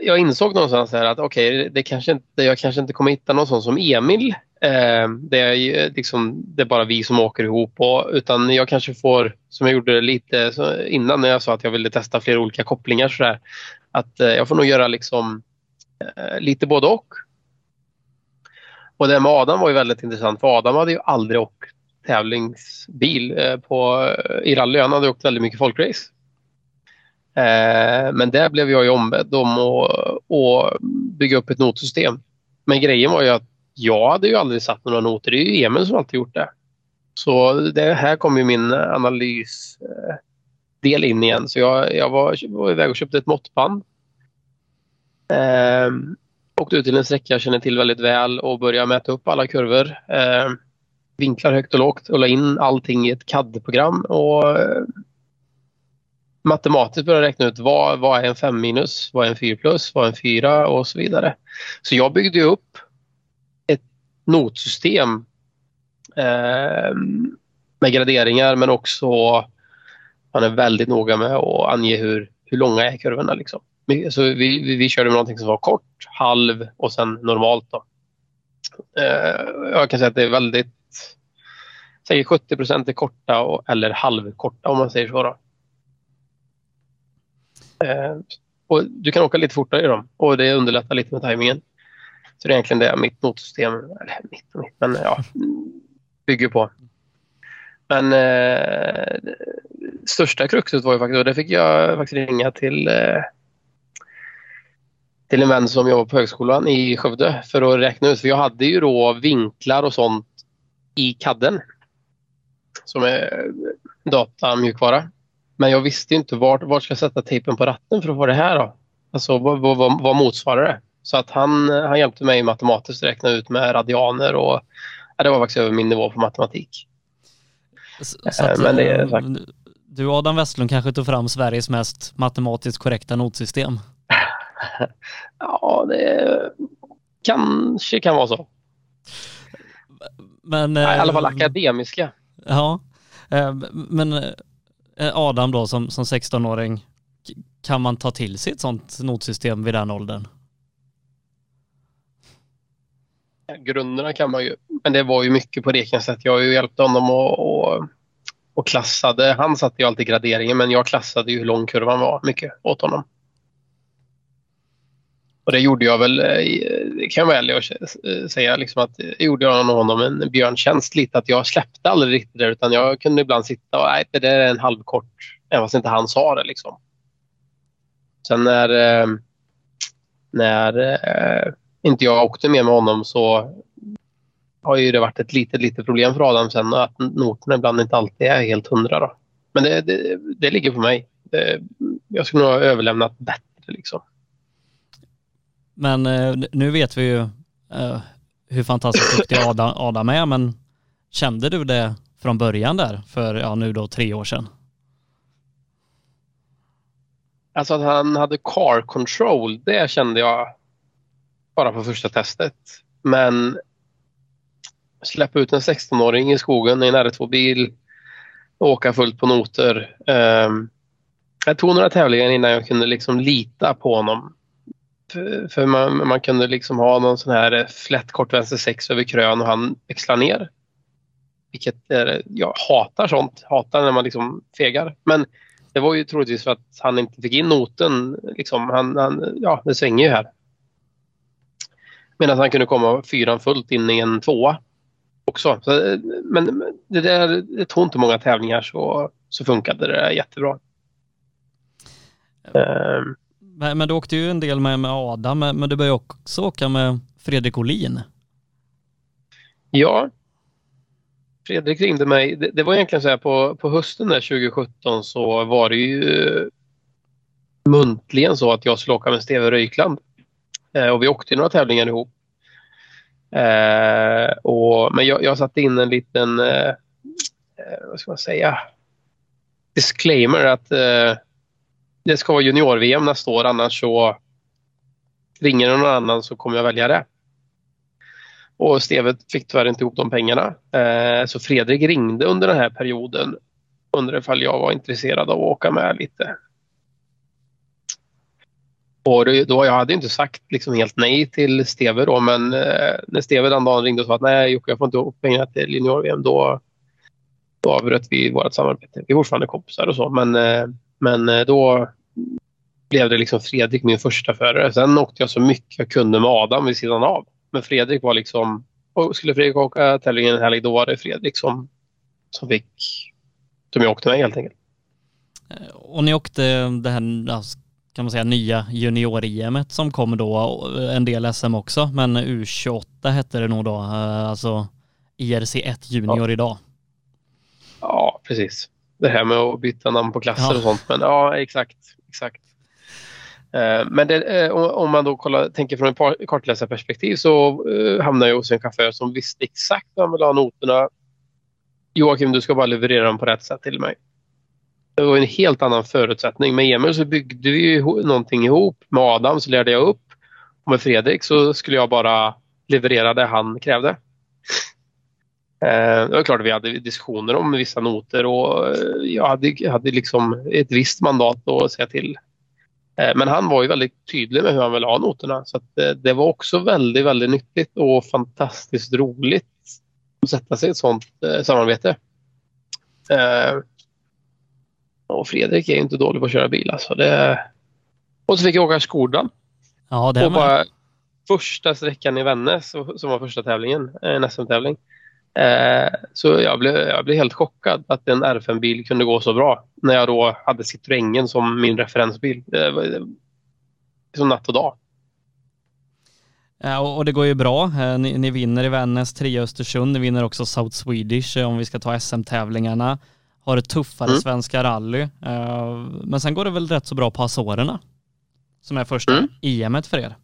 jag insåg någonstans här att okej, okay, det kanske inte, jag kanske inte kommer hitta någon sån som Emil. Eh, det, är liksom, det är bara vi som åker ihop. Och, utan jag kanske får, som jag gjorde lite innan när jag sa att jag ville testa flera olika kopplingar. Så där, att eh, jag får nog göra liksom Eh, Eh, lite både och. Och det med Adam var ju väldigt intressant för Adam hade ju aldrig åkt tävlingsbil eh, på, i rally. Han hade åkt väldigt mycket folkrace. Eh, men där blev jag ju ombedd om att bygga upp ett notsystem. Men grejen var ju att jag hade ju aldrig satt några noter. Det är ju Emil som alltid gjort det. Så det här kom ju min analysdel eh, in igen. Så jag, jag var, var iväg och köpte ett måttband Eh, åkte ut till en sträcka jag känner till väldigt väl och började mäta upp alla kurvor. Eh, vinklar högt och lågt och la in allting i ett CAD-program och eh, matematiskt började räkna ut vad, vad är en 5 minus, vad är en 4 plus, vad är en 4 och så vidare. Så jag byggde upp ett notsystem eh, med graderingar men också man är väldigt noga med att ange hur, hur långa är kurvorna. Liksom. Så vi, vi, vi körde med någonting som var kort, halv och sen normalt. Då. Eh, jag kan säga att det är väldigt... Säkert 70 procent är korta och, eller halvkorta om man säger så. Då. Eh, och du kan åka lite fortare i dem och det underlättar lite med tajmingen. Så det är egentligen det mitt motorsystem eller mitt och mitt, men ja, bygger på. Men eh, största kruxet var ju faktiskt, och det fick jag faktiskt ringa till eh, till en vän som jobbar på högskolan i Skövde för att räkna ut. För jag hade ju då vinklar och sånt i kadden som är datamjukvara. Men jag visste inte vart, vart ska jag sätta tejpen på ratten för att få det här då? Alltså vad, vad, vad motsvarar det? Så att han, han hjälpte mig matematiskt att räkna ut med radianer och ja, det var faktiskt över min nivå på matematik. Så, så att, Men det är, eh, du Adam Westlund kanske tog fram Sveriges mest matematiskt korrekta notsystem? ja, det kanske kan vara så. Men, Nej, I alla fall eh, akademiska. Ja, eh, men eh, Adam då som, som 16-åring, kan man ta till sig ett sånt notsystem vid den åldern? grunderna kan man ju, men det var ju mycket på det sätt. Jag har ju hjälpt honom och, och, och klassade. Han satte ju alltid graderingen men jag klassade ju hur lång kurvan var mycket åt honom. Och det gjorde jag väl, eh, kan jag vara ärlig och eh, säga, liksom att jag gjorde jag honom en björntjänst lite. Att jag släppte aldrig riktigt det utan jag kunde ibland sitta och nej, det där är en halvkort, även fast inte han sa det. Liksom. Sen när, när inte jag åkte med med honom så har ju det varit ett litet, litet problem för Adam sen att noterna ibland inte alltid är helt hundra. Då. Men det, det, det ligger på mig. Det, jag skulle nog ha överlämnat bättre. Liksom. Men eh, nu vet vi ju eh, hur fantastiskt duktig Adam, Adam är, men kände du det från början där för, ja nu då tre år sedan? Alltså att han hade car control, det kände jag bara på första testet. Men släppa ut en 16-åring i skogen i en R2-bil, och åka fullt på noter. Um, jag tog några tävlingar innan jag kunde liksom lita på honom. För man, man kunde liksom ha någon sån här flätt kort vänster sex över krön och han växlar ner. Vilket är, jag hatar sånt. Hatar när man liksom fegar. Men det var ju troligtvis för att han inte fick in noten. Liksom, han, han, ja, det svänger ju här. Medan han kunde komma fyran fullt in i en tvåa också. Så, men det, där, det tog inte många tävlingar så, så funkade det jättebra. Ja. Men, men du åkte ju en del med, med Adam, men, men du började också åka med Fredrik Olin. Ja. Fredrik ringde mig. Det, det var egentligen så här på, på hösten där 2017 så var det ju muntligen så att jag skulle åka med Steve Röjkland. Eh, och vi åkte några tävlingar ihop. Eh, och, men jag, jag satte in en liten, eh, eh vad ska man säga, disclaimer att eh, det ska vara junior-VM nästa år annars så ringer det någon annan så kommer jag välja det. Och Stevet fick tyvärr inte ihop de pengarna. Eh, så Fredrik ringde under den här perioden. Undrade ifall jag var intresserad av att åka med lite. Och då, jag hade inte sagt liksom helt nej till Steve då men eh, när Steve den dagen ringde och sa att nej Jocke jag får inte ihop pengarna till junior-VM då, då avbröt vi vårt samarbete. Vi är fortfarande kompisar och så men, eh, men eh, då blev det liksom Fredrik min första förare. Sen åkte jag så mycket jag kunde med Adam vid sidan av. Men Fredrik var liksom, och skulle Fredrik åka tävlingen en helg då var det Fredrik som, som fick, som jag åkte med helt enkelt. Och ni åkte det här, kan man säga, nya junior-EM som kom då, en del SM också, men U28 hette det nog då, alltså IRC1 junior ja. idag. Ja, precis. Det här med att byta namn på klasser ja. och sånt, men ja, exakt, exakt. Eh, men det, eh, om man då kollar, tänker från ett kartläsarperspektiv så uh, hamnar jag hos en chaufför som visste exakt vad han ville ha noterna. Joakim, du ska bara leverera dem på rätt sätt till mig. Det var en helt annan förutsättning. Med Emil så byggde vi ju någonting ihop. Med Adam så lärde jag upp. Och med Fredrik så skulle jag bara leverera det han krävde. Det var klart att vi hade diskussioner om vissa noter och jag hade, hade liksom ett visst mandat att säga till Eh, men han var ju väldigt tydlig med hur han ville ha noterna. Så eh, det var också väldigt, väldigt nyttigt och fantastiskt roligt att sätta sig i ett eh, samarbete. Och Fredrik är inte dålig på att köra bil. Alltså. Det... Och så fick jag åka Skodan. Ja, det och bara första sträckan i Vännäs, som var första tävlingen, en SM-tävling. Eh, så jag blev, jag blev helt chockad att en R5-bil kunde gå så bra. När jag då hade Citroengen som min referensbil. Var som natt och dag. Ja, och det går ju bra. Eh, ni, ni vinner i Vännäs, 3 Östersund. Ni vinner också South Swedish eh, om vi ska ta SM-tävlingarna. Har ett tuffare mm. svenska rally. Men sen går det väl rätt så bra på Azorerna. Som är första mm. EM för er.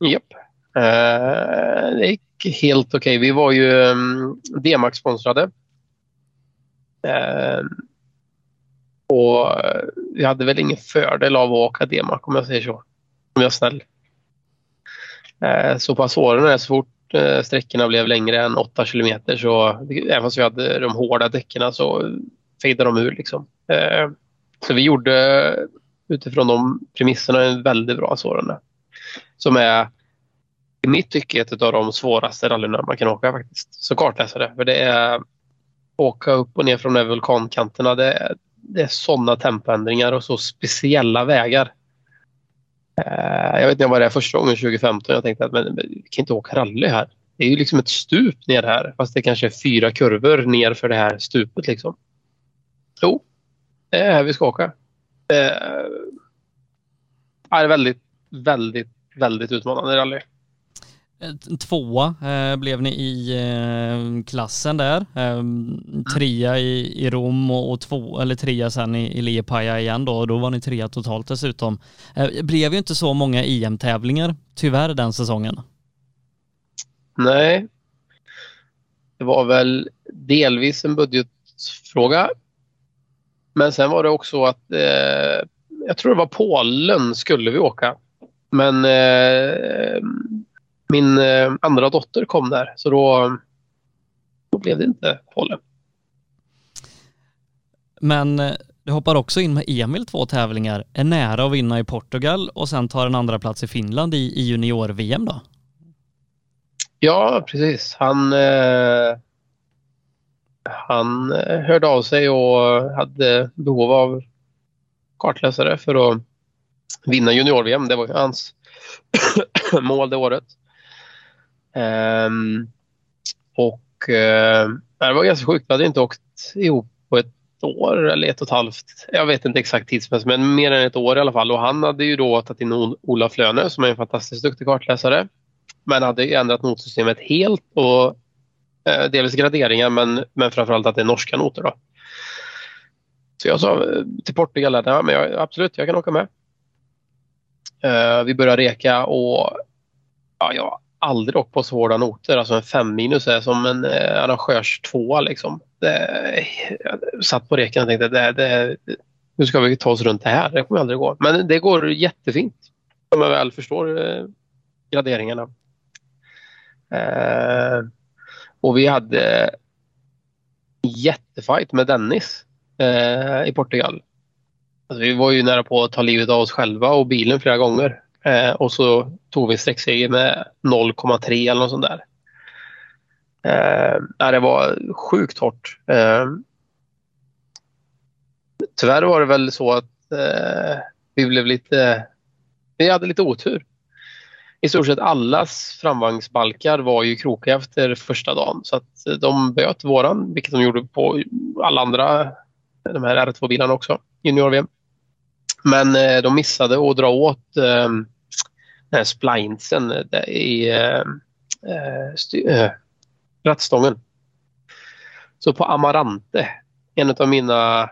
Japp. Eh, det gick helt okej. Okay. Vi var ju um, D-Max-sponsrade. Eh, och vi hade väl ingen fördel av att åka D-Max om jag säger så. Om jag är snäll. Uh, så på Azorerna så fort sträckorna blev längre än 8 kilometer så även fast vi hade de hårda däcken så fejdade de ur liksom. Så vi gjorde utifrån de premisserna en väldigt bra Azorerna. Som är i mitt tycke ett av de svåraste rallyna man kan åka faktiskt. Så kartläsare. För det är åka upp och ner från de vulkankanterna. Det är, det är sådana tempoändringar och så speciella vägar. Eh, jag vet inte, jag var där första gången 2015 jag tänkte att men, vi kan inte åka rally här. Det är ju liksom ett stup ner här fast det kanske är fyra kurvor ner för det här stupet. Liksom. Jo, det är här vi ska åka. Det är väldigt, väldigt, väldigt utmanande rally. Tvåa eh, blev ni i eh, klassen där. Eh, trea i, i Rom och, och två, eller trea sen i, i Liepaja igen då och då var ni trea totalt dessutom. Eh, blev ju inte så många EM-tävlingar tyvärr den säsongen. Nej. Det var väl delvis en budgetfråga. Men sen var det också att eh, jag tror det var Polen skulle vi åka. Men eh, min eh, andra dotter kom där så då, då blev det inte Polen. Men eh, du hoppar också in med Emil två tävlingar, är nära att vinna i Portugal och sen tar en andra plats i Finland i, i junior-VM då? Ja, precis. Han, eh, han eh, hörde av sig och hade behov av kartläsare för att vinna junior-VM. Det var ju hans mål det året. Um, och uh, det var ganska sjukt. Vi hade inte åkt ihop på ett år eller ett och ett halvt. Jag vet inte exakt tidsmässigt men mer än ett år i alla fall. Och han hade ju då tagit in Ola Flöne som är en fantastiskt duktig kartläsare. Men hade ändrat notsystemet helt och uh, delvis graderingar men, men framförallt att det är norska noter. Då. Så jag sa eh, till Portugal att ja, men jag, absolut, jag kan åka med. Uh, vi började reka och ja, jag aldrig åkt på så hårda noter. Alltså en 5 minus är som en eh, arrangörs tvåa liksom. Det, jag satt på reken och tänkte det, det, nu ska vi ta oss runt det här. Det kommer aldrig gå. Men det går jättefint om jag väl förstår eh, graderingarna. Eh, och vi hade jättefight med Dennis eh, i Portugal. Alltså, vi var ju nära på att ta livet av oss själva och bilen flera gånger. Eh, och så tog vi sträckseger med 0,3 eller något sånt där. Eh, det var sjukt hårt. Eh, tyvärr var det väl så att eh, vi blev lite... Vi hade lite otur. I stort sett allas framvagnsbalkar var ju krokiga efter första dagen så att de böt våran, vilket de gjorde på alla andra de här R2-bilarna också, junior-VM. Men eh, de missade att dra åt eh, den här splinesen eh, i äh, eh, rattstången. Så på Amarante, en av mina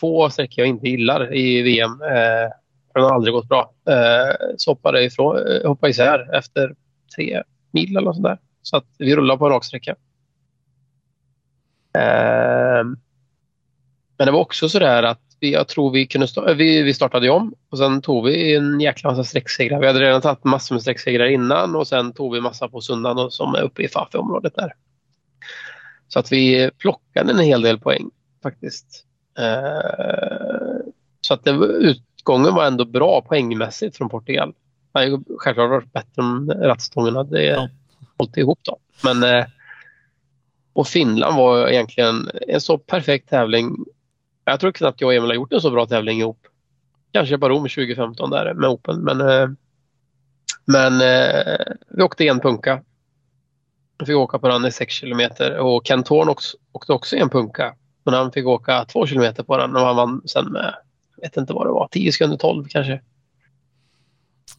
få sträckor jag inte gillar i VM, eh, den har aldrig gått bra, eh, så hoppade jag ifrån, hoppade isär efter tre mil eller något sånt där. Så att vi rullade på en rak sträcka. Eh, men det var också sådär att vi, jag tror vi kunde stå, vi, vi startade om och sen tog vi en jäkla massa sträcksegrar. Vi hade redan tagit massor med sträcksegrar innan och sen tog vi massa på söndagen som är uppe i Fafe-området där. Så att vi plockade en hel del poäng faktiskt. Eh, så att det, utgången var ändå bra poängmässigt från Portugal. Det hade självklart varit bättre om rattstången hade ja. hållit ihop då. Men eh, och Finland var egentligen en så perfekt tävling jag tror knappt jag och Emil har gjort en så bra tävling ihop. Kanske bara Rom 2015 där med Open. Men, eh, men eh, vi åkte en punka. Vi fick åka på den i 6 kilometer och Ken Thorn åkte också en punka. Men han fick åka 2 kilometer på den och han vann sen med, jag vet inte vad det var, 10 sekunder 12 kanske.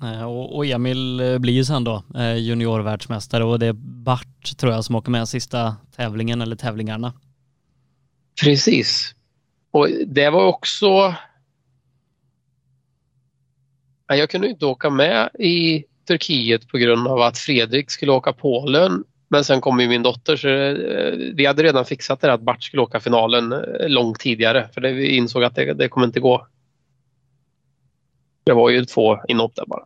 Eh, och Emil blir ju sen då juniorvärldsmästare och det är Bart tror jag som åker med sista tävlingen eller tävlingarna. Precis. Och det var också... Jag kunde inte åka med i Turkiet på grund av att Fredrik skulle åka Polen. Men sen kom ju min dotter så eh, vi hade redan fixat det att Bart skulle åka finalen eh, långt tidigare för det, vi insåg att det, det kommer inte gå. Det var ju två inhopp där bara.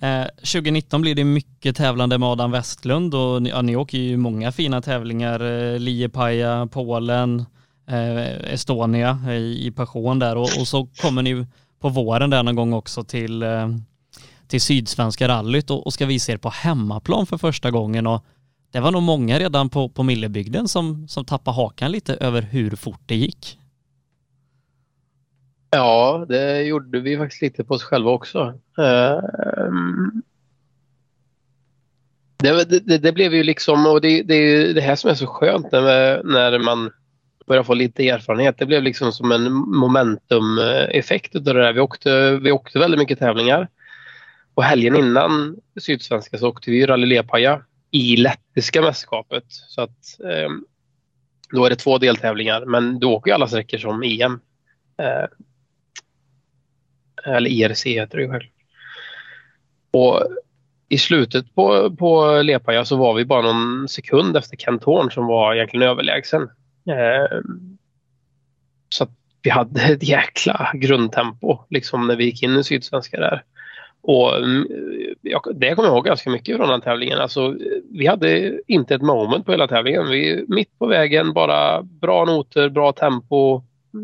Eh, 2019 blir det mycket tävlande med Adam Westlund och ni, ja, ni åker ju många fina tävlingar. Liepaja, Polen, eh, Estonia i, i passion där och, och, så kommer ni på våren där någon gång också till, eh, till Sydsvenska rallyt och, och ska visa er på hemmaplan för första gången och det var nog många redan på, på Millebygden som, som tappade hakan lite över hur fort det gick. Ja, det gjorde vi faktiskt lite på oss själva också. Uh, det, det, det, blev ju liksom, och det, det är det här som är så skönt när, när man börja få lite erfarenhet. Det blev liksom som en momentum-effekt av det där. Vi åkte, vi åkte väldigt mycket tävlingar. Och helgen innan Sydsvenska så åkte vi Rally Lepaja i lettiska mästerskapet. Så att, eh, då är det två deltävlingar men du åker ju alla sträckor som EM. Eh, eller IRC heter det ju själv. Och i slutet på, på Lepaja så var vi bara någon sekund efter Kent Horn som var egentligen överlägsen. Eh, så att vi hade ett jäkla grundtempo liksom när vi gick in i Sydsvenska där. Och mm, det kommer jag ihåg ganska mycket från den tävlingen. Alltså, vi hade inte ett moment på hela tävlingen. Vi mitt på vägen, bara bra noter, bra tempo,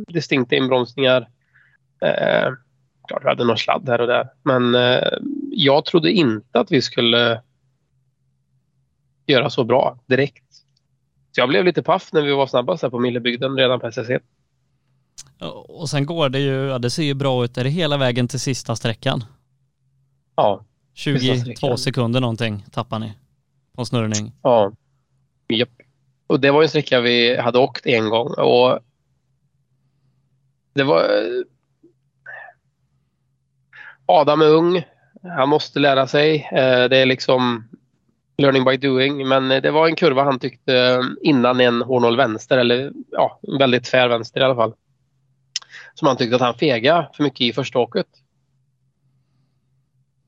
distinkta inbromsningar. Eh, klart vi hade någon sladd här och där. Men eh, jag trodde inte att vi skulle göra så bra direkt. Så jag blev lite paff när vi var snabbast här på Millebygden redan på SSC. Och sen går det ju, ja det ser ju bra ut, är det hela vägen till sista sträckan? Ja. 22 sekunder någonting tappar ni på snurrning. Ja. Japp. Och det var en sträcka vi hade åkt en gång och det var Adam är ung. Han måste lära sig. Eh, det är liksom learning by doing. Men eh, det var en kurva han tyckte eh, innan en hårnål vänster eller ja, en väldigt tvär vänster i alla fall. Som han tyckte att han fega för mycket i första åket.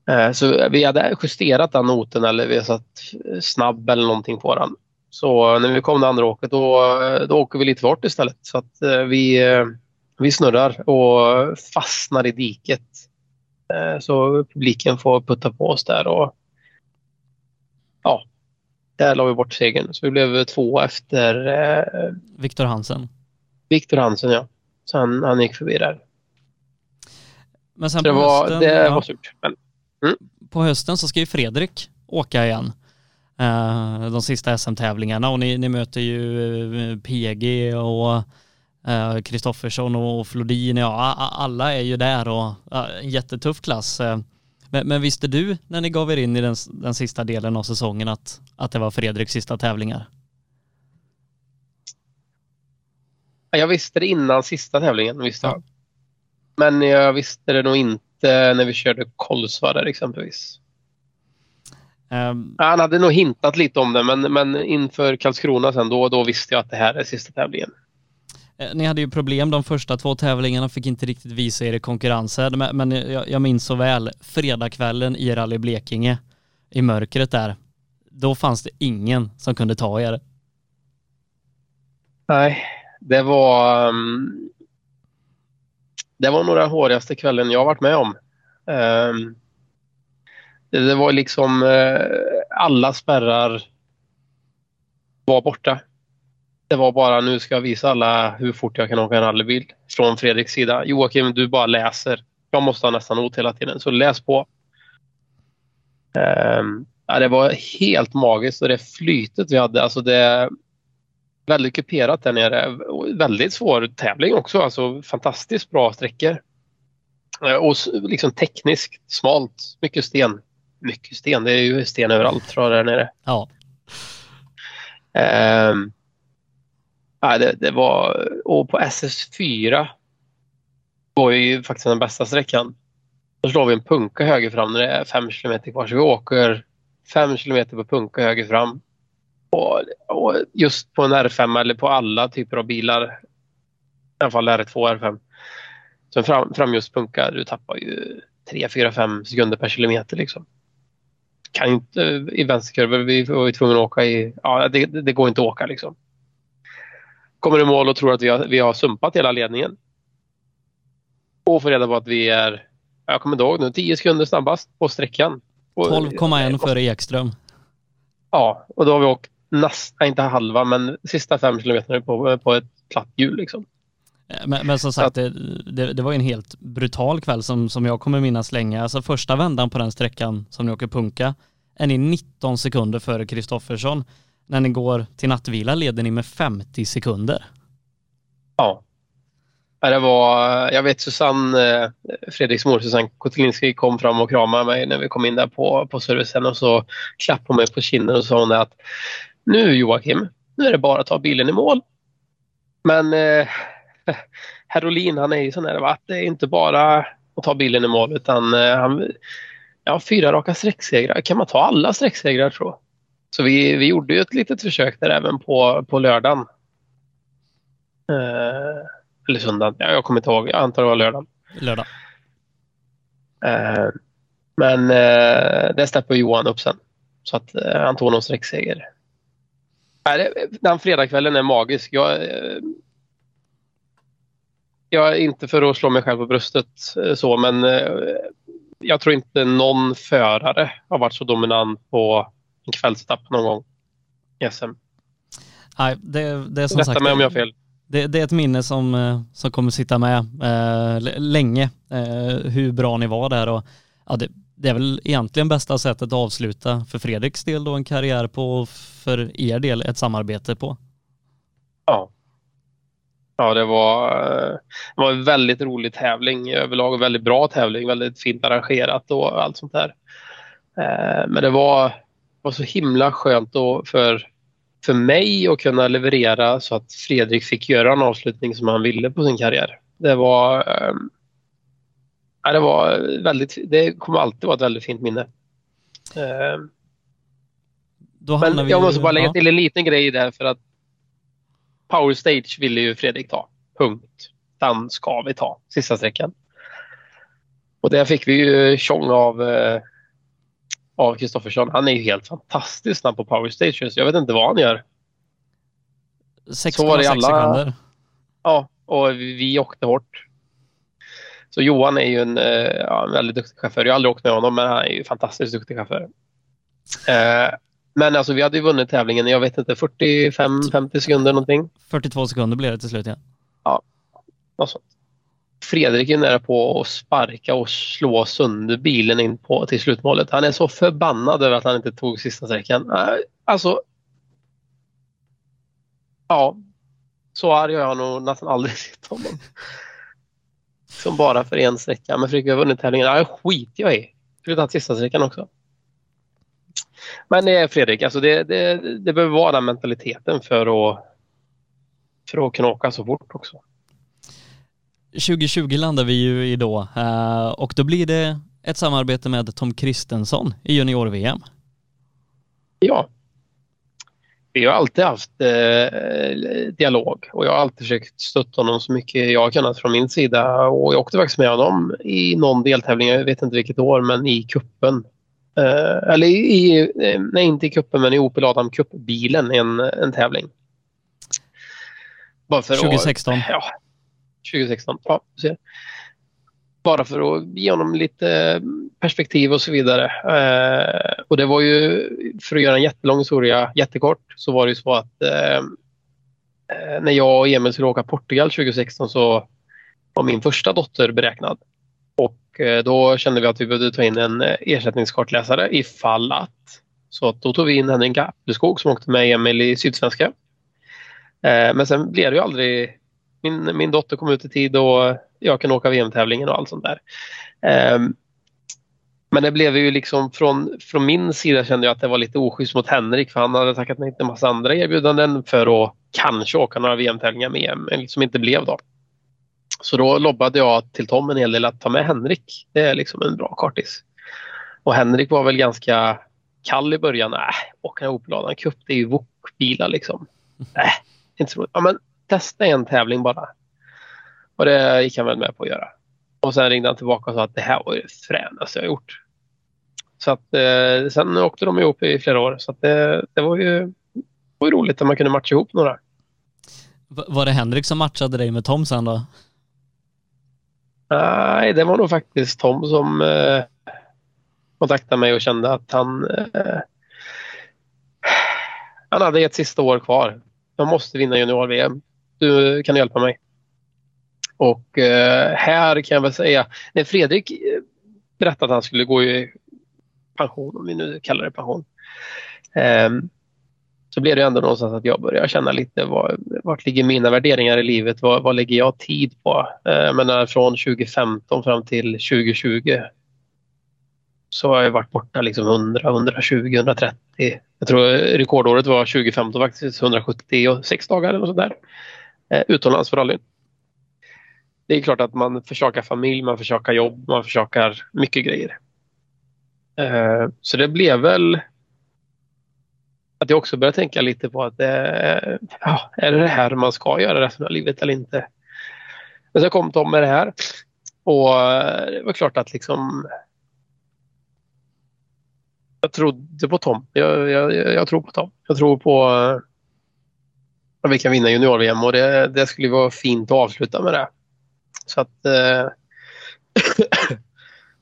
Eh, så vi hade justerat den noten eller vi har satt snabb eller någonting på den. Så när vi kom det andra åket då, då åker vi lite bort istället. Så att vi, vi snurrar och fastnar i diket. Så publiken får putta på oss där och där la vi bort segern. Så vi blev två efter eh, Viktor Hansen. Viktor Hansen, ja. Så han, han gick förbi där. Men sen så det på var, hösten, det ja, var surt. Men, på hösten så ska ju Fredrik åka igen. eh, de sista SM-tävlingarna och ni, ni möter ju eh, PG och Kristoffersson och Flodin, ja alla är ju där och en jättetuff klass. Men, men visste du när ni gav er in i den, den sista delen av säsongen att, att det var Fredriks sista tävlingar? jag visste det innan sista tävlingen. Visste Ja. jag. Men jag visste det nog inte när vi körde Kolsva exempelvis. Ehm, Han hade nog hintat lite om det men, men inför Karlskrona sen då, då visste jag att det här är sista tävlingen. Eh, ni hade ju problem de första två tävlingarna, fick inte riktigt visa er i konkurrensen, men, jag, jag minns så väl fredagskvällen i Rally Blekinge i mörkret där. Då fanns det ingen som kunde ta er. Nej, det var um, det var nog den hårigaste kvällen jag varit med om. Ehm, det, det var liksom eh, alla spärrar var borta. Det var bara nu ska jag visa alla hur fort jag kan åka en rallybil från Fredriks sida. Joakim, du bara läser. Jag måste ha nästan not hela tiden, så läs på. Ehm, ja, det var helt magiskt och det flytet vi hade, alltså det väldigt kuperat där nere. Väldigt svår tävling också. Alltså fantastiskt bra sträckor. Eh, Och liksom tekniskt smalt. Mycket sten. Mycket sten. Det är ju sten överallt tror jag där nere. Ja, Ehm, ja, det, det var, och på SS4 var ju faktiskt den bästa sträckan. Då slår vi en punka höger fram när det är fem kilometer kvar. Så vi åker fem kilometer på punka höger fram. Och, och just på en R5 eller på alla typer av bilar, i alla fall R2 R5, så en fram, just punka, du tappar ju 3, 4, 5 sekunder per kilometer. Liksom. Kan inte i vänsterkurvor, vi var vi tvungna att åka i, ja det, det går inte att åka liksom. Kommer i mål och tror att vi har, vi har sumpat hela ledningen. Och får reda på att vi är, jag kommer inte ihåg nu, 10 sekunder snabbast på sträckan. Och- 12,1 före Ekström. Ja, och då har vi åkt nästan, inte halva, men sista fem kilometerna på, på ett platt hjul. Liksom. Eh, Men, men som sagt, det, det, det var ju en helt brutal kväll som, som jag kommer minnas länge. Alltså första vändan på den sträckan som ni åker punka är ni 19 sekunder före Kristoffersson. När ni går till nattvila leder ni med 50 sekunder. Ja. Det var, jag vet Susanne, eh, Fredriks mor Susanne Kotelinski kom fram och kramade mig när vi kom in där på, på servicen och så klappade hon mig på kinden och sa hon att nu Joakim, nu är det bara att ta bilen i mål. Men eh, Herolin han är ju sån där va, att det är inte bara att ta bilen i mål utan eh, han, ja, fyra raka sträcksegrar. Kan man ta alla sträcksegrar tror jag? Så vi, vi gjorde ju ett litet försök där även på, på lördagen. Eh, eller söndagen. Ja, jag kommer inte ihåg. Jag antar det var lördagen. Lördag. Eh, men eh, det steppade Johan upp sen. Så att eh, han tog någon sträckseger. Nej, Den fredagskvällen är magisk. Jag, eh, jag är inte för att slå mig själv på bröstet eh, så, men eh, jag tror inte någon förare har varit så dominant på en kvällsetapp någon gång i SM. Nej, det, det är som Rätta sagt, mig om jag har fel. det, det är ett minne som, eh, som kommer sitta med eh, länge, eh, hur bra ni var där och ja, det, det är väl egentligen bästa sättet att avsluta för Fredriks del då en karriär på och för er del ett samarbete på. Ja. Ja, det var, eh, det var en väldigt rolig tävling överlag. och Väldigt bra tävling, väldigt fint arrangerat och allt sånt där. Eh, Men det var, var så himla skönt då för, för mig att kunna leverera så att Fredrik fick göra en avslutning som han ville på sin karriär. Det var, eh, ja, det var väldigt, det kommer alltid vara ett väldigt fint minne. Eh, hamnar men jag måste bara lägga till en liten grej där för att Power Stage ville ju Fredrik ta. Punkt. Den ska vi ta, sista sträckan. Och där fick vi ju tjong av eh, av Kristoffersson. Han är ju helt fantastisk snabb på power stages. Jag vet inte vad han gör. 6,6 alla... sekunder. Ja, och vi åkte hårt. Så Johan är ju en, eh, ja, en väldigt duktig chaufför. Jag har aldrig åkt med honom, men han är ju fantastiskt duktig chaufför. Eh, men alltså vi hade ju vunnit tävlingen, jag vet inte, 45-50 sekunder någonting. 42 sekunder blev det till slut, ja. Ja, något sånt. Fredrik är nära på att sparka och slå sönder bilen in på, till slutmålet. Han är så förbannad över att han inte tog sista sträckan. Alltså... Ja. Så arg har jag nog nästan aldrig sett honom. Som bara för en sträcka. Men Fredrik har vunnit tävlingen. Ja, skit jag i. Skulle tagit sista sträckan också. Men det är Fredrik, alltså det, det, det behöver vara den mentaliteten för att, för att kunna åka så fort också. 2020 landar vi ju i då eh, och då blir det ett samarbete med Tom Kristensson i junior-VM. Ja. Vi har alltid haft eh, dialog och jag har alltid försökt stötta honom så mycket jag har kunnat från min sida. Och jag åkte faktiskt med honom i någon deltävling, jag vet inte vilket år, men i kuppen. Eh, eller i, nej inte i kuppen, men i Opel Adam Cup-bilen, en, en tävling. 2016? Att, ja, 2016. Ja, ser. Bara för att ge honom lite perspektiv och så vidare. Eh, och det var ju, för att göra en jättelång historia jättekort, så var det ju så att eh, eh när jag och Emil skulle åka Portugal 2016 så var min första dotter beräknad. Och eh, då kände vi att vi behövde ta in en eh, ersättningskartläsare ifall att. Så att då tog vi in Henrik Appelskog som åkte med Emil i Sydsvenska. Eh, men sen blev det ju aldrig min, min dotter kom ut i tid och jag kan åka VM-tävlingen och allt sånt där. Um, men det blev ju liksom från, från min sida kände jag att det var lite oschysst mot Henrik för han hade tackat nej till en massa andra erbjudanden för att kanske åka några VM-tävlingar med EM, men liksom inte blev då. Så då lobbade jag till Tom en hel del att ta med Henrik. Det är liksom en bra kartis. Och Henrik var väl ganska kall i början. Äh, åka Opel Cup, det är ju wok-bilar liksom. Äh, inte så roligt. Ja, men testa en tävling bara. Och det gick han väl med på att göra. Och sen ringde han tillbaka och sa att det här var det fränaste jag gjort. Så att eh, sen åkte de ihop i flera år. Så att det, det var ju var ju roligt att man kunde matcha ihop några. Var det Henrik som matchade dig med Tom sen då? Nej, det var nog faktiskt Tom som eh, kontaktade mig och kände att han eh, han hade ett sista år kvar. Jag måste vinna junior-VM du kan hjälpa mig. Och eh, här kan jag väl säga, när Fredrik eh, berättade att han skulle gå i pension, om vi nu kallar det pension, eh, så blev det ändå någonstans att jag började känna lite var, vart ligger mina värderingar i livet? Vad, vad lägger jag tid på? Eh, men från 2015 fram till 2020 så har jag varit borta liksom 100, 120, 130. Jag tror rekordåret var 2015 faktiskt, 176 dagar eller något sånt där Eh, utomlands för rallyn. Det är klart att man försöker familj, man försöker jobb, man försöker mycket grejer. Eh, så det blev väl att jag också började tänka lite på att eh, ja, är det det här man ska göra resten av livet eller inte? Men så kom Tom med det här och det var klart att liksom jag trodde på Tom. Jag, jag, jag tror på Tom. Jag tror på att vi kan vinna junior-VM och det, det, skulle vara fint att avsluta med det. Så att eh,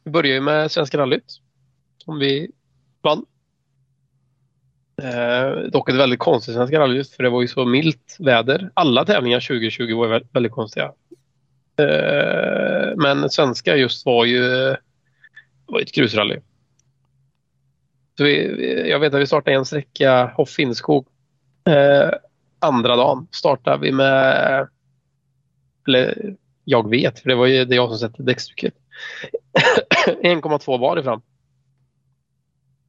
vi börjar ju med Svenska rallyt som vi vann. Eh, dock ett väldigt konstigt Svenska rallyt för det var ju så milt väder. Alla tävlingar 2020 var väldigt, väldigt konstiga. Eh, men svenska just var ju var ett grusrally. Så vi, jag vet att vi startade en sträcka Hoff Finnskog eh, andra dagen startade vi med, eller jag vet, för det var ju det jag som sätter däckstycket, 1,2 bar ifrån.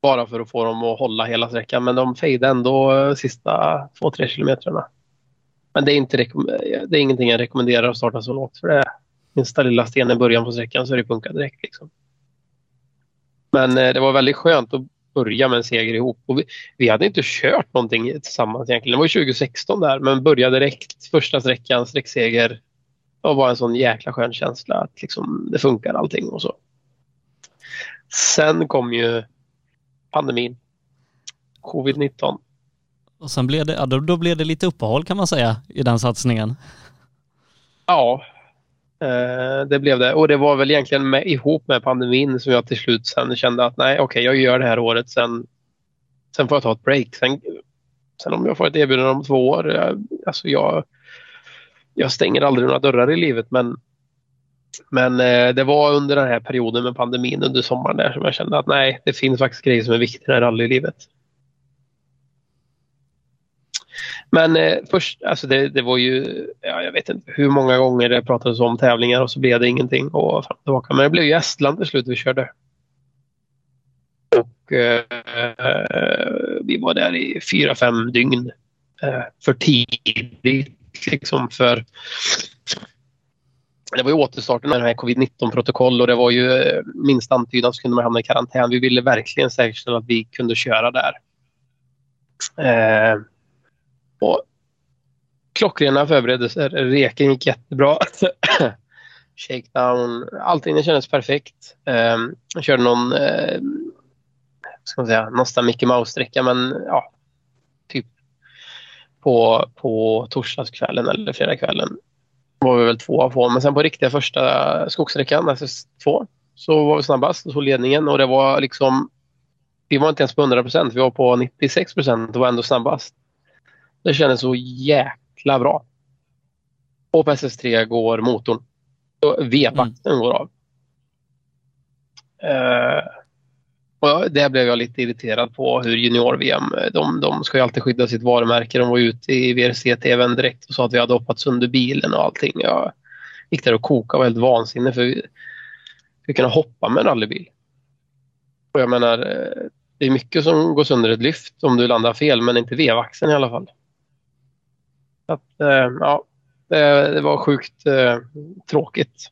Bara för att få dem att hålla hela sträckan, men de fejdade ändå sista 2-3 kilometrarna. Men det är, inte det är ingenting jag rekommenderar att starta så lågt för det är minsta lilla sten i början på sträckan så är det punka direkt. Liksom. Men eh, det var väldigt skönt att börja med en seger ihop. Och vi, vi, hade inte kört någonting tillsammans egentligen. Det var 2016 där, men började direkt första sträckan, sträckseger. Det var en sån jäkla skön känsla att liksom, det funkar allting och så. Sen kom ju pandemin. Covid-19. Och sen blev det, då, blev det lite uppehåll kan man säga i den satsningen. Ja, Eh, det blev det. Och det var väl egentligen med, ihop med pandemin som jag till slut sen kände att nej, okej, okay, jag gör det här året. Sen, sen får jag ta ett break. Sen, sen om jag får ett erbjudande om två år, jag, alltså jag, jag stänger aldrig några dörrar i livet, men men eh, det var under den här perioden med pandemin under sommaren där som jag kände att nej, det finns faktiskt grejer som är viktigare i rallylivet. Men eh, först, alltså det, det, var ju, ja, jag vet inte hur många gånger det pratades om tävlingar och så blev det ingenting och fram och tillbaka. Men det blev ju Estland till slut vi körde. Och eh, vi var där i fyra, fem dygn eh, för tidigt liksom för det var ju återstarten av här covid-19-protokoll och det var ju minsta minst antydan så kunde man hamna i karantän. Vi ville verkligen säkerställa att vi kunde köra där. Eh, och klockrena förberedelser. Eh, reken gick jättebra. Shakedown. Allting kändes perfekt. Eh, jag körde någon, eh, ska man säga, nästan Mickey Mouse-sträcka men ja, typ på, på torsdagskvällen eller fredagskvällen var vi väl tvåa på. Men sen på riktiga första skogssträckan, alltså SS2, så var vi snabbast och tog ledningen och det var liksom vi var inte ens på 100 procent, vi var på 96 procent och var ändå snabbast. Det kändes så jäkla bra. Och på SS3 går motorn. V-vakten mm. går av. Uh, och där blev jag lite irriterad på hur junior-VM, de, de ska ju alltid skydda sitt varumärke. De var ute i VRC-TVn direkt och sa att vi hade hoppat sönder bilen och allting. Jag gick där och kokade och var helt vansinnig för vi, vi kunde hoppa med en rallybil. Och jag menar, eh, det är mycket som går sönder ett lyft om du landar fel, men inte vevaxeln i alla fall. Att, eh, ja, det, det, var sjukt eh, tråkigt.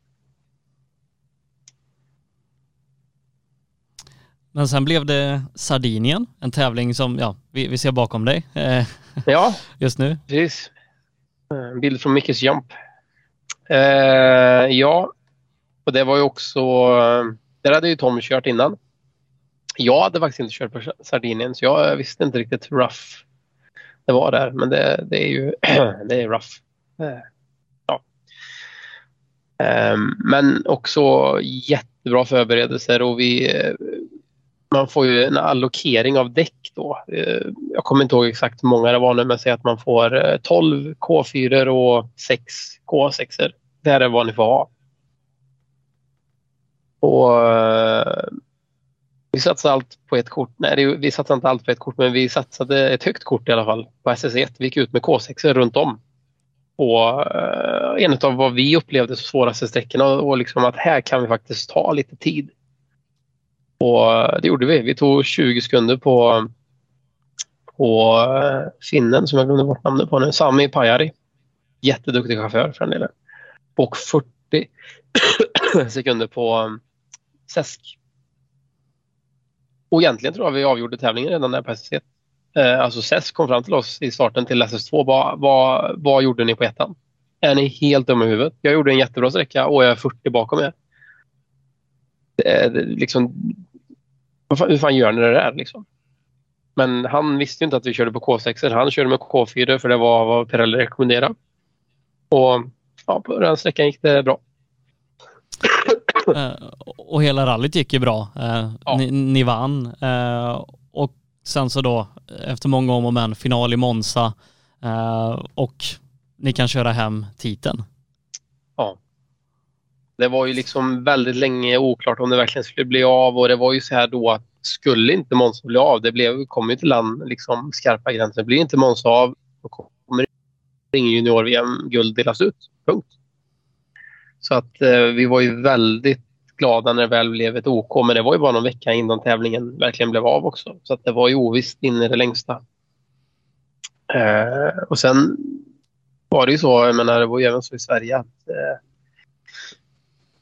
Men sen blev det Sardinien, en tävling som, ja, vi, vi ser bakom dig eh, ja, just nu. precis. En bild från Mickes Jump. Eh, ja, och det var ju också, där hade ju Tom kört innan. Jag hade faktiskt inte kört på Sardinien så jag visste inte riktigt hur rough det var där. Men det, det är ju det är rough. Eh, ja. Ehm, men också jättebra förberedelser och vi eh, man får ju en allokering av däck då. Eh, jag kommer inte ihåg exakt hur många det var nu men säg att man får 12 K4 och 6 K6. Det här är vad ni får ha. Och vi satsade allt på ett kort. Nej, vi satsade inte allt på ett kort men vi satsade ett högt kort i alla fall på SS1. Vi gick ut med K6 runt om. På eh, en av vad vi upplevde som svåraste sträckorna och liksom att här kan vi faktiskt ta lite tid. Och eh, det gjorde vi. Vi tog 20 sekunder på, på eh, finnen som jag glömde bort namnet på nu. Sami Pajari. Jätteduktig chaufför för den delen. Och 40 sekunder på um, Sesk. Och egentligen tror jag vi avgjorde tävlingen redan där på SS1. Eh, alltså SES kom fram till oss i starten till SS2. Vad, vad, vad gjorde ni på ettan? Är ni helt dumma i huvudet? Jag gjorde en jättebra sträcka och jag är 40 bakom er. Liksom, hur fan gör ni det där liksom? Men han visste inte att vi körde på K6. Han körde med K4 för det var vad Pirelli rekommenderade. Och ja, på den sträckan gick det bra. Uh, och hela rallyt gick ju bra. Uh, ja. ni, ni, vann. Uh, och sen så då efter många om och men final i Monza och ni kan köra hem titeln. Ja. Det var ju liksom väldigt länge oklart om det verkligen skulle bli av och det var ju så här då att skulle inte Monza bli av, det blev, kom ju till land liksom skarpa gränser. Blir inte Monza av, då kommer ingen junior-VM-guld delas ut. Punkt. Så att eh, vi var ju väldigt glada när det väl blev ett OK, men det var ju bara någon vecka innan tävlingen verkligen blev av också. Så att det var ju ovisst in i det längsta. Eh, och sen var det ju så, jag menar det var ju även så i Sverige att eh,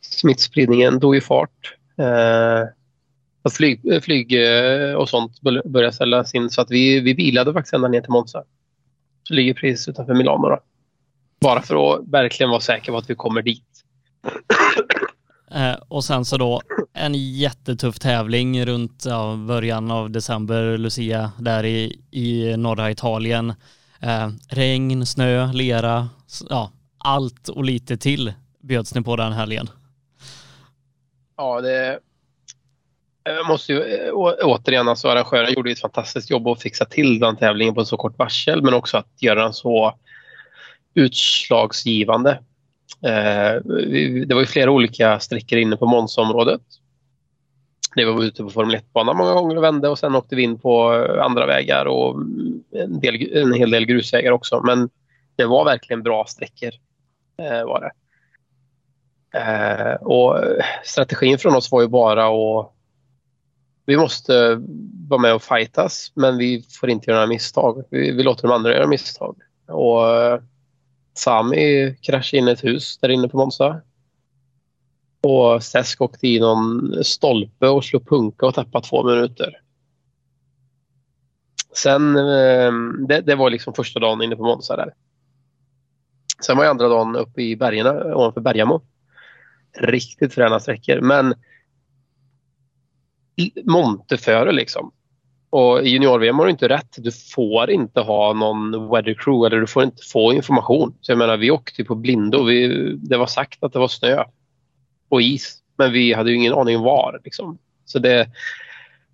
smittspridningen tog ju fart. Eh, att flyg, flyg eh, och sånt började ställas in så att vi, vi bilade faktiskt ända ner till Monza. Så ligger precis utanför Milano. Då. Bara för att verkligen vara säker på att vi kommer dit. Eh, och sen så då en jättetuff tävling runt ja, början av december, Lucia, där i, i norra Italien. Eh, regn, snö, lera, ja, allt och lite till bjöds ni på den helgen. Ja, det... Jag måste ju återigen, alltså arrangören gjorde ett fantastiskt jobb att fixa till den tävlingen på så kort varsel, men också att göra den så utslagsgivande. Eh, det var ju flera olika sträckor inne på Monza-området. Vi var ute på Formel 1-banan många gånger och vände och sen åkte vi in på eh, andra vägar och mm, en, del, en hel del grusvägar också. Men det var verkligen bra sträckor. Eh, var det. Och strategin från oss var ju bara att vi måste vara med och fightas men vi får inte göra några misstag. Vi, vi låter de andra göra misstag. Och Sami kraschade in i ett hus där inne på Monza. Och Sesk åkte i någon stolpe och slog punka och tappade två minuter. Sen, ehm, det, det, var liksom första dagen inne på Monza där. Sen var andra dagen uppe i bergen ovanför Bergamo. Riktigt fräna sträckor men Monteföre liksom. Och i junior-VM har du inte rätt. Du får inte ha någon weather crew eller du får inte få information. Så jag menar, vi åkte på blindo. Vi, det var sagt att det var snö och is, men vi hade ju ingen aning var. Liksom. Så det,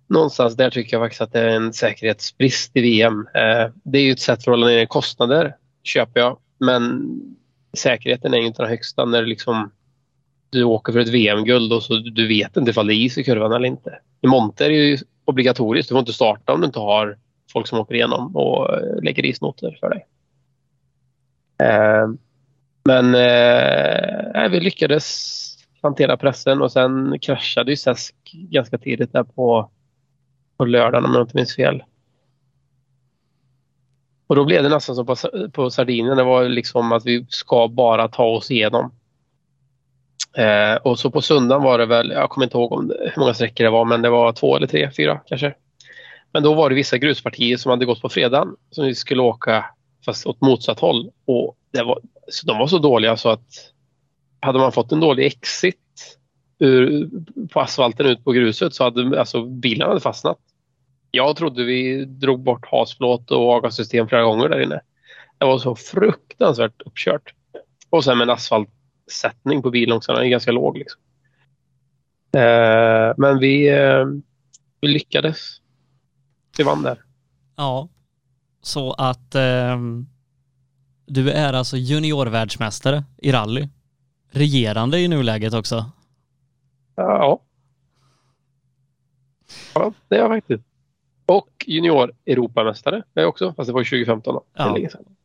någonstans där tycker jag faktiskt att det är en säkerhetsbrist i VM. Eh, det är ju ett sätt att hålla ner kostnader, köper jag. Men säkerheten är ju inte den högsta när liksom, du åker för ett VM-guld och så du vet inte ifall det är is i kurvan eller inte. I monter är det ju obligatoriskt. Du får inte starta om du inte har folk som åker igenom och eh, lägger isnoter för dig. Eh, men eh, eh, vi lyckades hantera pressen och sen kraschade ju Sesk ganska tidigt där på, på lördagen om jag inte minns fel. Och då blev det nästan som på, på Sardinien. Det var liksom att vi ska bara ta oss igenom. Eh, och så på söndagen var det väl, jag kommer inte ihåg om det, hur många sträckor det var, men det var två eller tre, fyra kanske. Men då var det vissa gruspartier som hade gått på fredagen som vi skulle åka fast åt motsatt håll. Och det var, så de var så dåliga så att hade man fått en dålig exit ur, på asfalten ut på gruset så hade alltså, bilen hade fastnat. Jag trodde vi drog bort hasplåt och avgassystem flera gånger där inne. Det var så fruktansvärt uppkört. Och sen med en asfalt sättning på bilen också. Den är ganska låg. Liksom. Eh, men vi, eh, vi lyckades. Vi vann där. Ja, så att eh, du är alltså juniorvärldsmästare i rally. Regerande i nuläget också. Ja. Ja, det är jag faktiskt. Och junior Europamästare är jag också, fast det var 2015 då. Ja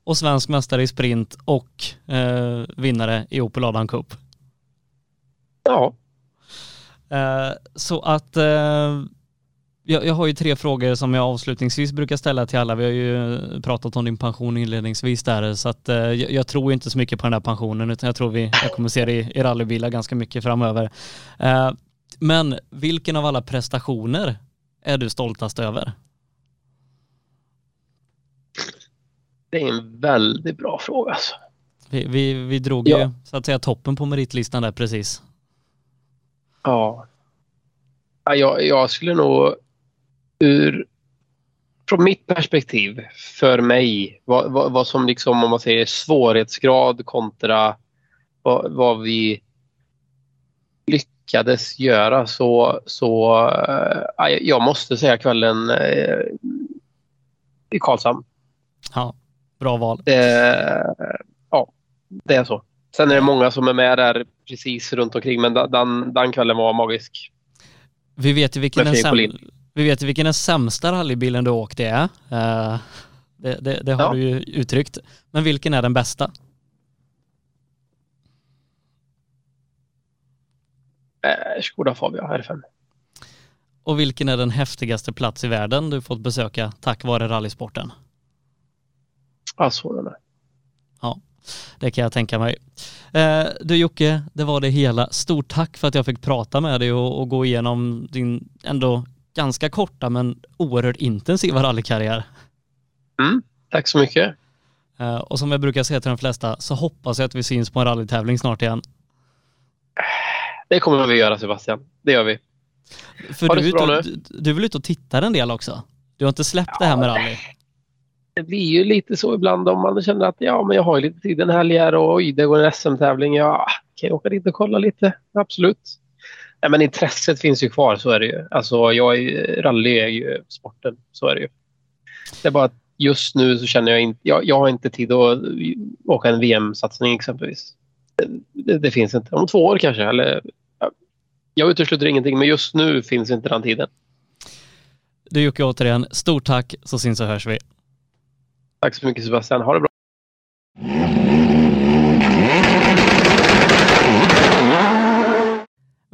och svensk mästare i sprint och eh, vinnare i Opel Adam Cup. Ja. Eh, så att eh, jag, jag, har ju tre frågor som jag avslutningsvis brukar ställa till alla. Vi har ju pratat om din pension inledningsvis där så att eh, jag, jag, tror inte så mycket på den här pensionen utan jag tror vi jag kommer se det i, i rallybilar ganska mycket framöver. Eh, men vilken av alla prestationer är du stoltast över? Det är en väldigt bra fråga alltså. Vi, vi, vi drog ja. ju så att säga toppen på meritlistan där precis. Ja. ja jag, jag skulle nog ur från mitt perspektiv för mig vad, vad, vad, som liksom om man säger svårighetsgrad kontra vad, vad vi lyckades göra så, så äh, jag måste säga kvällen äh, i Karlshamn. Ja. Bra val. Det, ja, det är så. Sen är det många som är med där precis runt omkring men den, den kvällen var magisk. Vi vet ju vilken, den, säm vi vet vilken den sämsta rallybilen du åkte är. Uh, det, det, det, har ja. du ju uttryckt. Men vilken är den bästa? Eh, Skoda Fabia R5. Och vilken är den häftigaste plats i världen du fått besöka tack vare rallysporten? passworden. Ja, det kan jag tänka mig. Eh, du Jocke, det var det hela. Stort tack för att jag fick prata med dig och, och gå igenom din ändå ganska korta men oerhört intensiva rallykarriär. Mm, tack så mycket. Eh, och som jag brukar säga till de flesta så hoppas jag att vi syns på en rallytävling snart igen. Det kommer vi göra Sebastian. Det gör vi. För Ha du, är ute, du, du är väl ute och tittar en del också? Du har inte släppt det här med rally? Det blir ju lite så ibland om man känner att ja, men jag har ju lite tid en helg här och oj, det går en SM-tävling. Ja, kan jag åka dit och kolla lite? Absolut. Nej, men intresset finns ju kvar, så är det ju. Alltså, jag är, rally är ju sporten, så är det ju. Det är bara att just nu så känner jag inte, jag, jag har inte tid att åka en VM-satsning exempelvis. Det, det finns inte. Om två år kanske, eller ja, jag utesluter ingenting, men just nu finns inte den tiden. Du Jocke återigen, stort tack så syns och hörs vi. Tack så mycket Sebastian, ha det bra.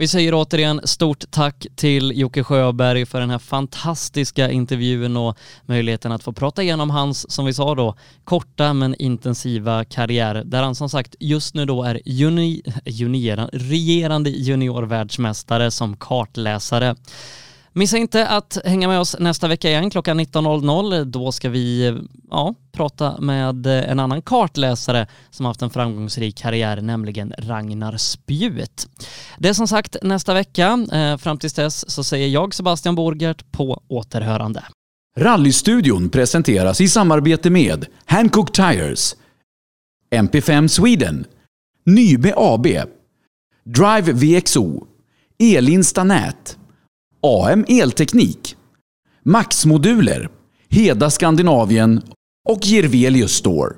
Vi säger återigen stort tack till Jocke Sjöberg för den här fantastiska intervjun och möjligheten att få prata igenom hans, som vi sa då, korta men intensiva karriär där han som sagt just nu då är juni, junior, regerande juniorvärldsmästare som kartläsare. Missa inte att hänga med oss nästa vecka igen klockan 19.00. Då ska vi ja, prata med en annan kartläsare som haft en framgångsrik karriär, nämligen Ragnar Spjut. Det är som sagt nästa vecka. Eh, fram tills dess så säger jag Sebastian Borgert på återhörande. Rallystudion presenteras i samarbete med Hancock Tires, MP5 Sweden, Nybe AB, Drive VXO, Elinsta Nät, AM Elteknik, Max Moduler, Heda Skandinavien och Jirvelius Store.